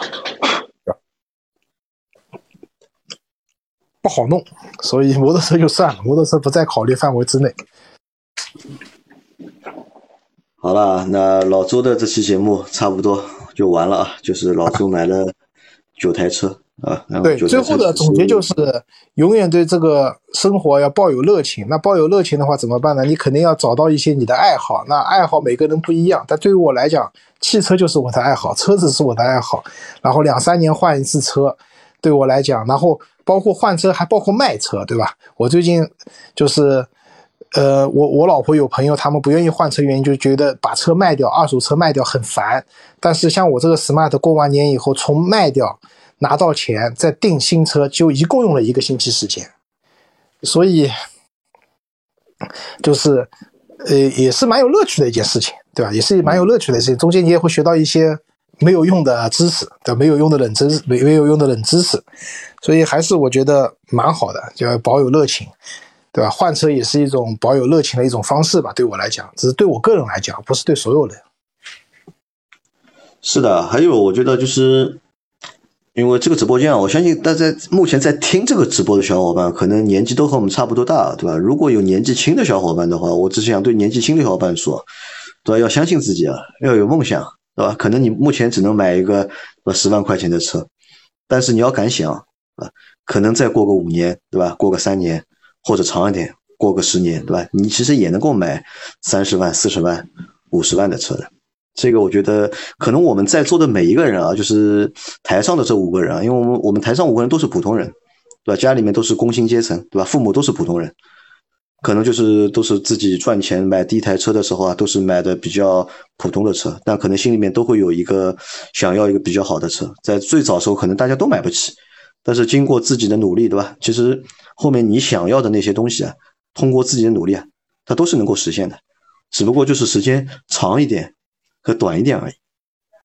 Speaker 2: 不好弄，所以摩托车就算了，摩托车不在考虑范围之内。
Speaker 1: 好了，那老周的这期节目差不多就完了啊，就是老周买了九台车啊，
Speaker 2: 对，最后的总结就是，永远对这个生活要抱有热情。那抱有热情的话怎么办呢？你肯定要找到一些你的爱好。那爱好每个人不一样，但对于我来讲，汽车就是我的爱好，车子是我的爱好。然后两三年换一次车，对我来讲，然后包括换车还包括卖车，对吧？我最近就是。呃，我我老婆有朋友，他们不愿意换车，原因就觉得把车卖掉，二手车卖掉很烦。但是像我这个 smart 过完年以后，从卖掉拿到钱再订新车，就一共用了一个星期时间，所以就是呃也是蛮有乐趣的一件事情，对吧？也是蛮有乐趣的事情，中间你也会学到一些没有用的知识，对，没有用的冷知识，没没有用的冷知识，所以还是我觉得蛮好的，就要保有热情。对吧？换车也是一种保有热情的一种方式吧，对我来讲，只是对我个人来讲，不是对所有人。
Speaker 1: 是的，还有我觉得就是，因为这个直播间啊，我相信大家目前在听这个直播的小伙伴，可能年纪都和我们差不多大，对吧？如果有年纪轻的小伙伴的话，我只是想对年纪轻的小伙伴说，对吧？要相信自己啊，要有梦想，对吧？可能你目前只能买一个呃十万块钱的车，但是你要敢想啊，可能再过个五年，对吧？过个三年或者长一点，过个十年，对吧？你其实也能够买三十万、四十万、五十万的车的。这个我觉得可能我们在座的每一个人啊，就是台上的这五个人啊，因为我们我们台上五个人都是普通人，对吧？家里面都是工薪阶层，对吧？父母都是普通人，可能就是都是自己赚钱买第一台车的时候啊，都是买的比较普通的车，但可能心里面都会有一个想要一个比较好的车。在最早时候，可能大家都买不起，但是经过自己的努力，对吧？其实后面你想要的那些东西啊，通过自己的努力啊，它都是能够实现的，只不过就是时间长一点和短一点而已。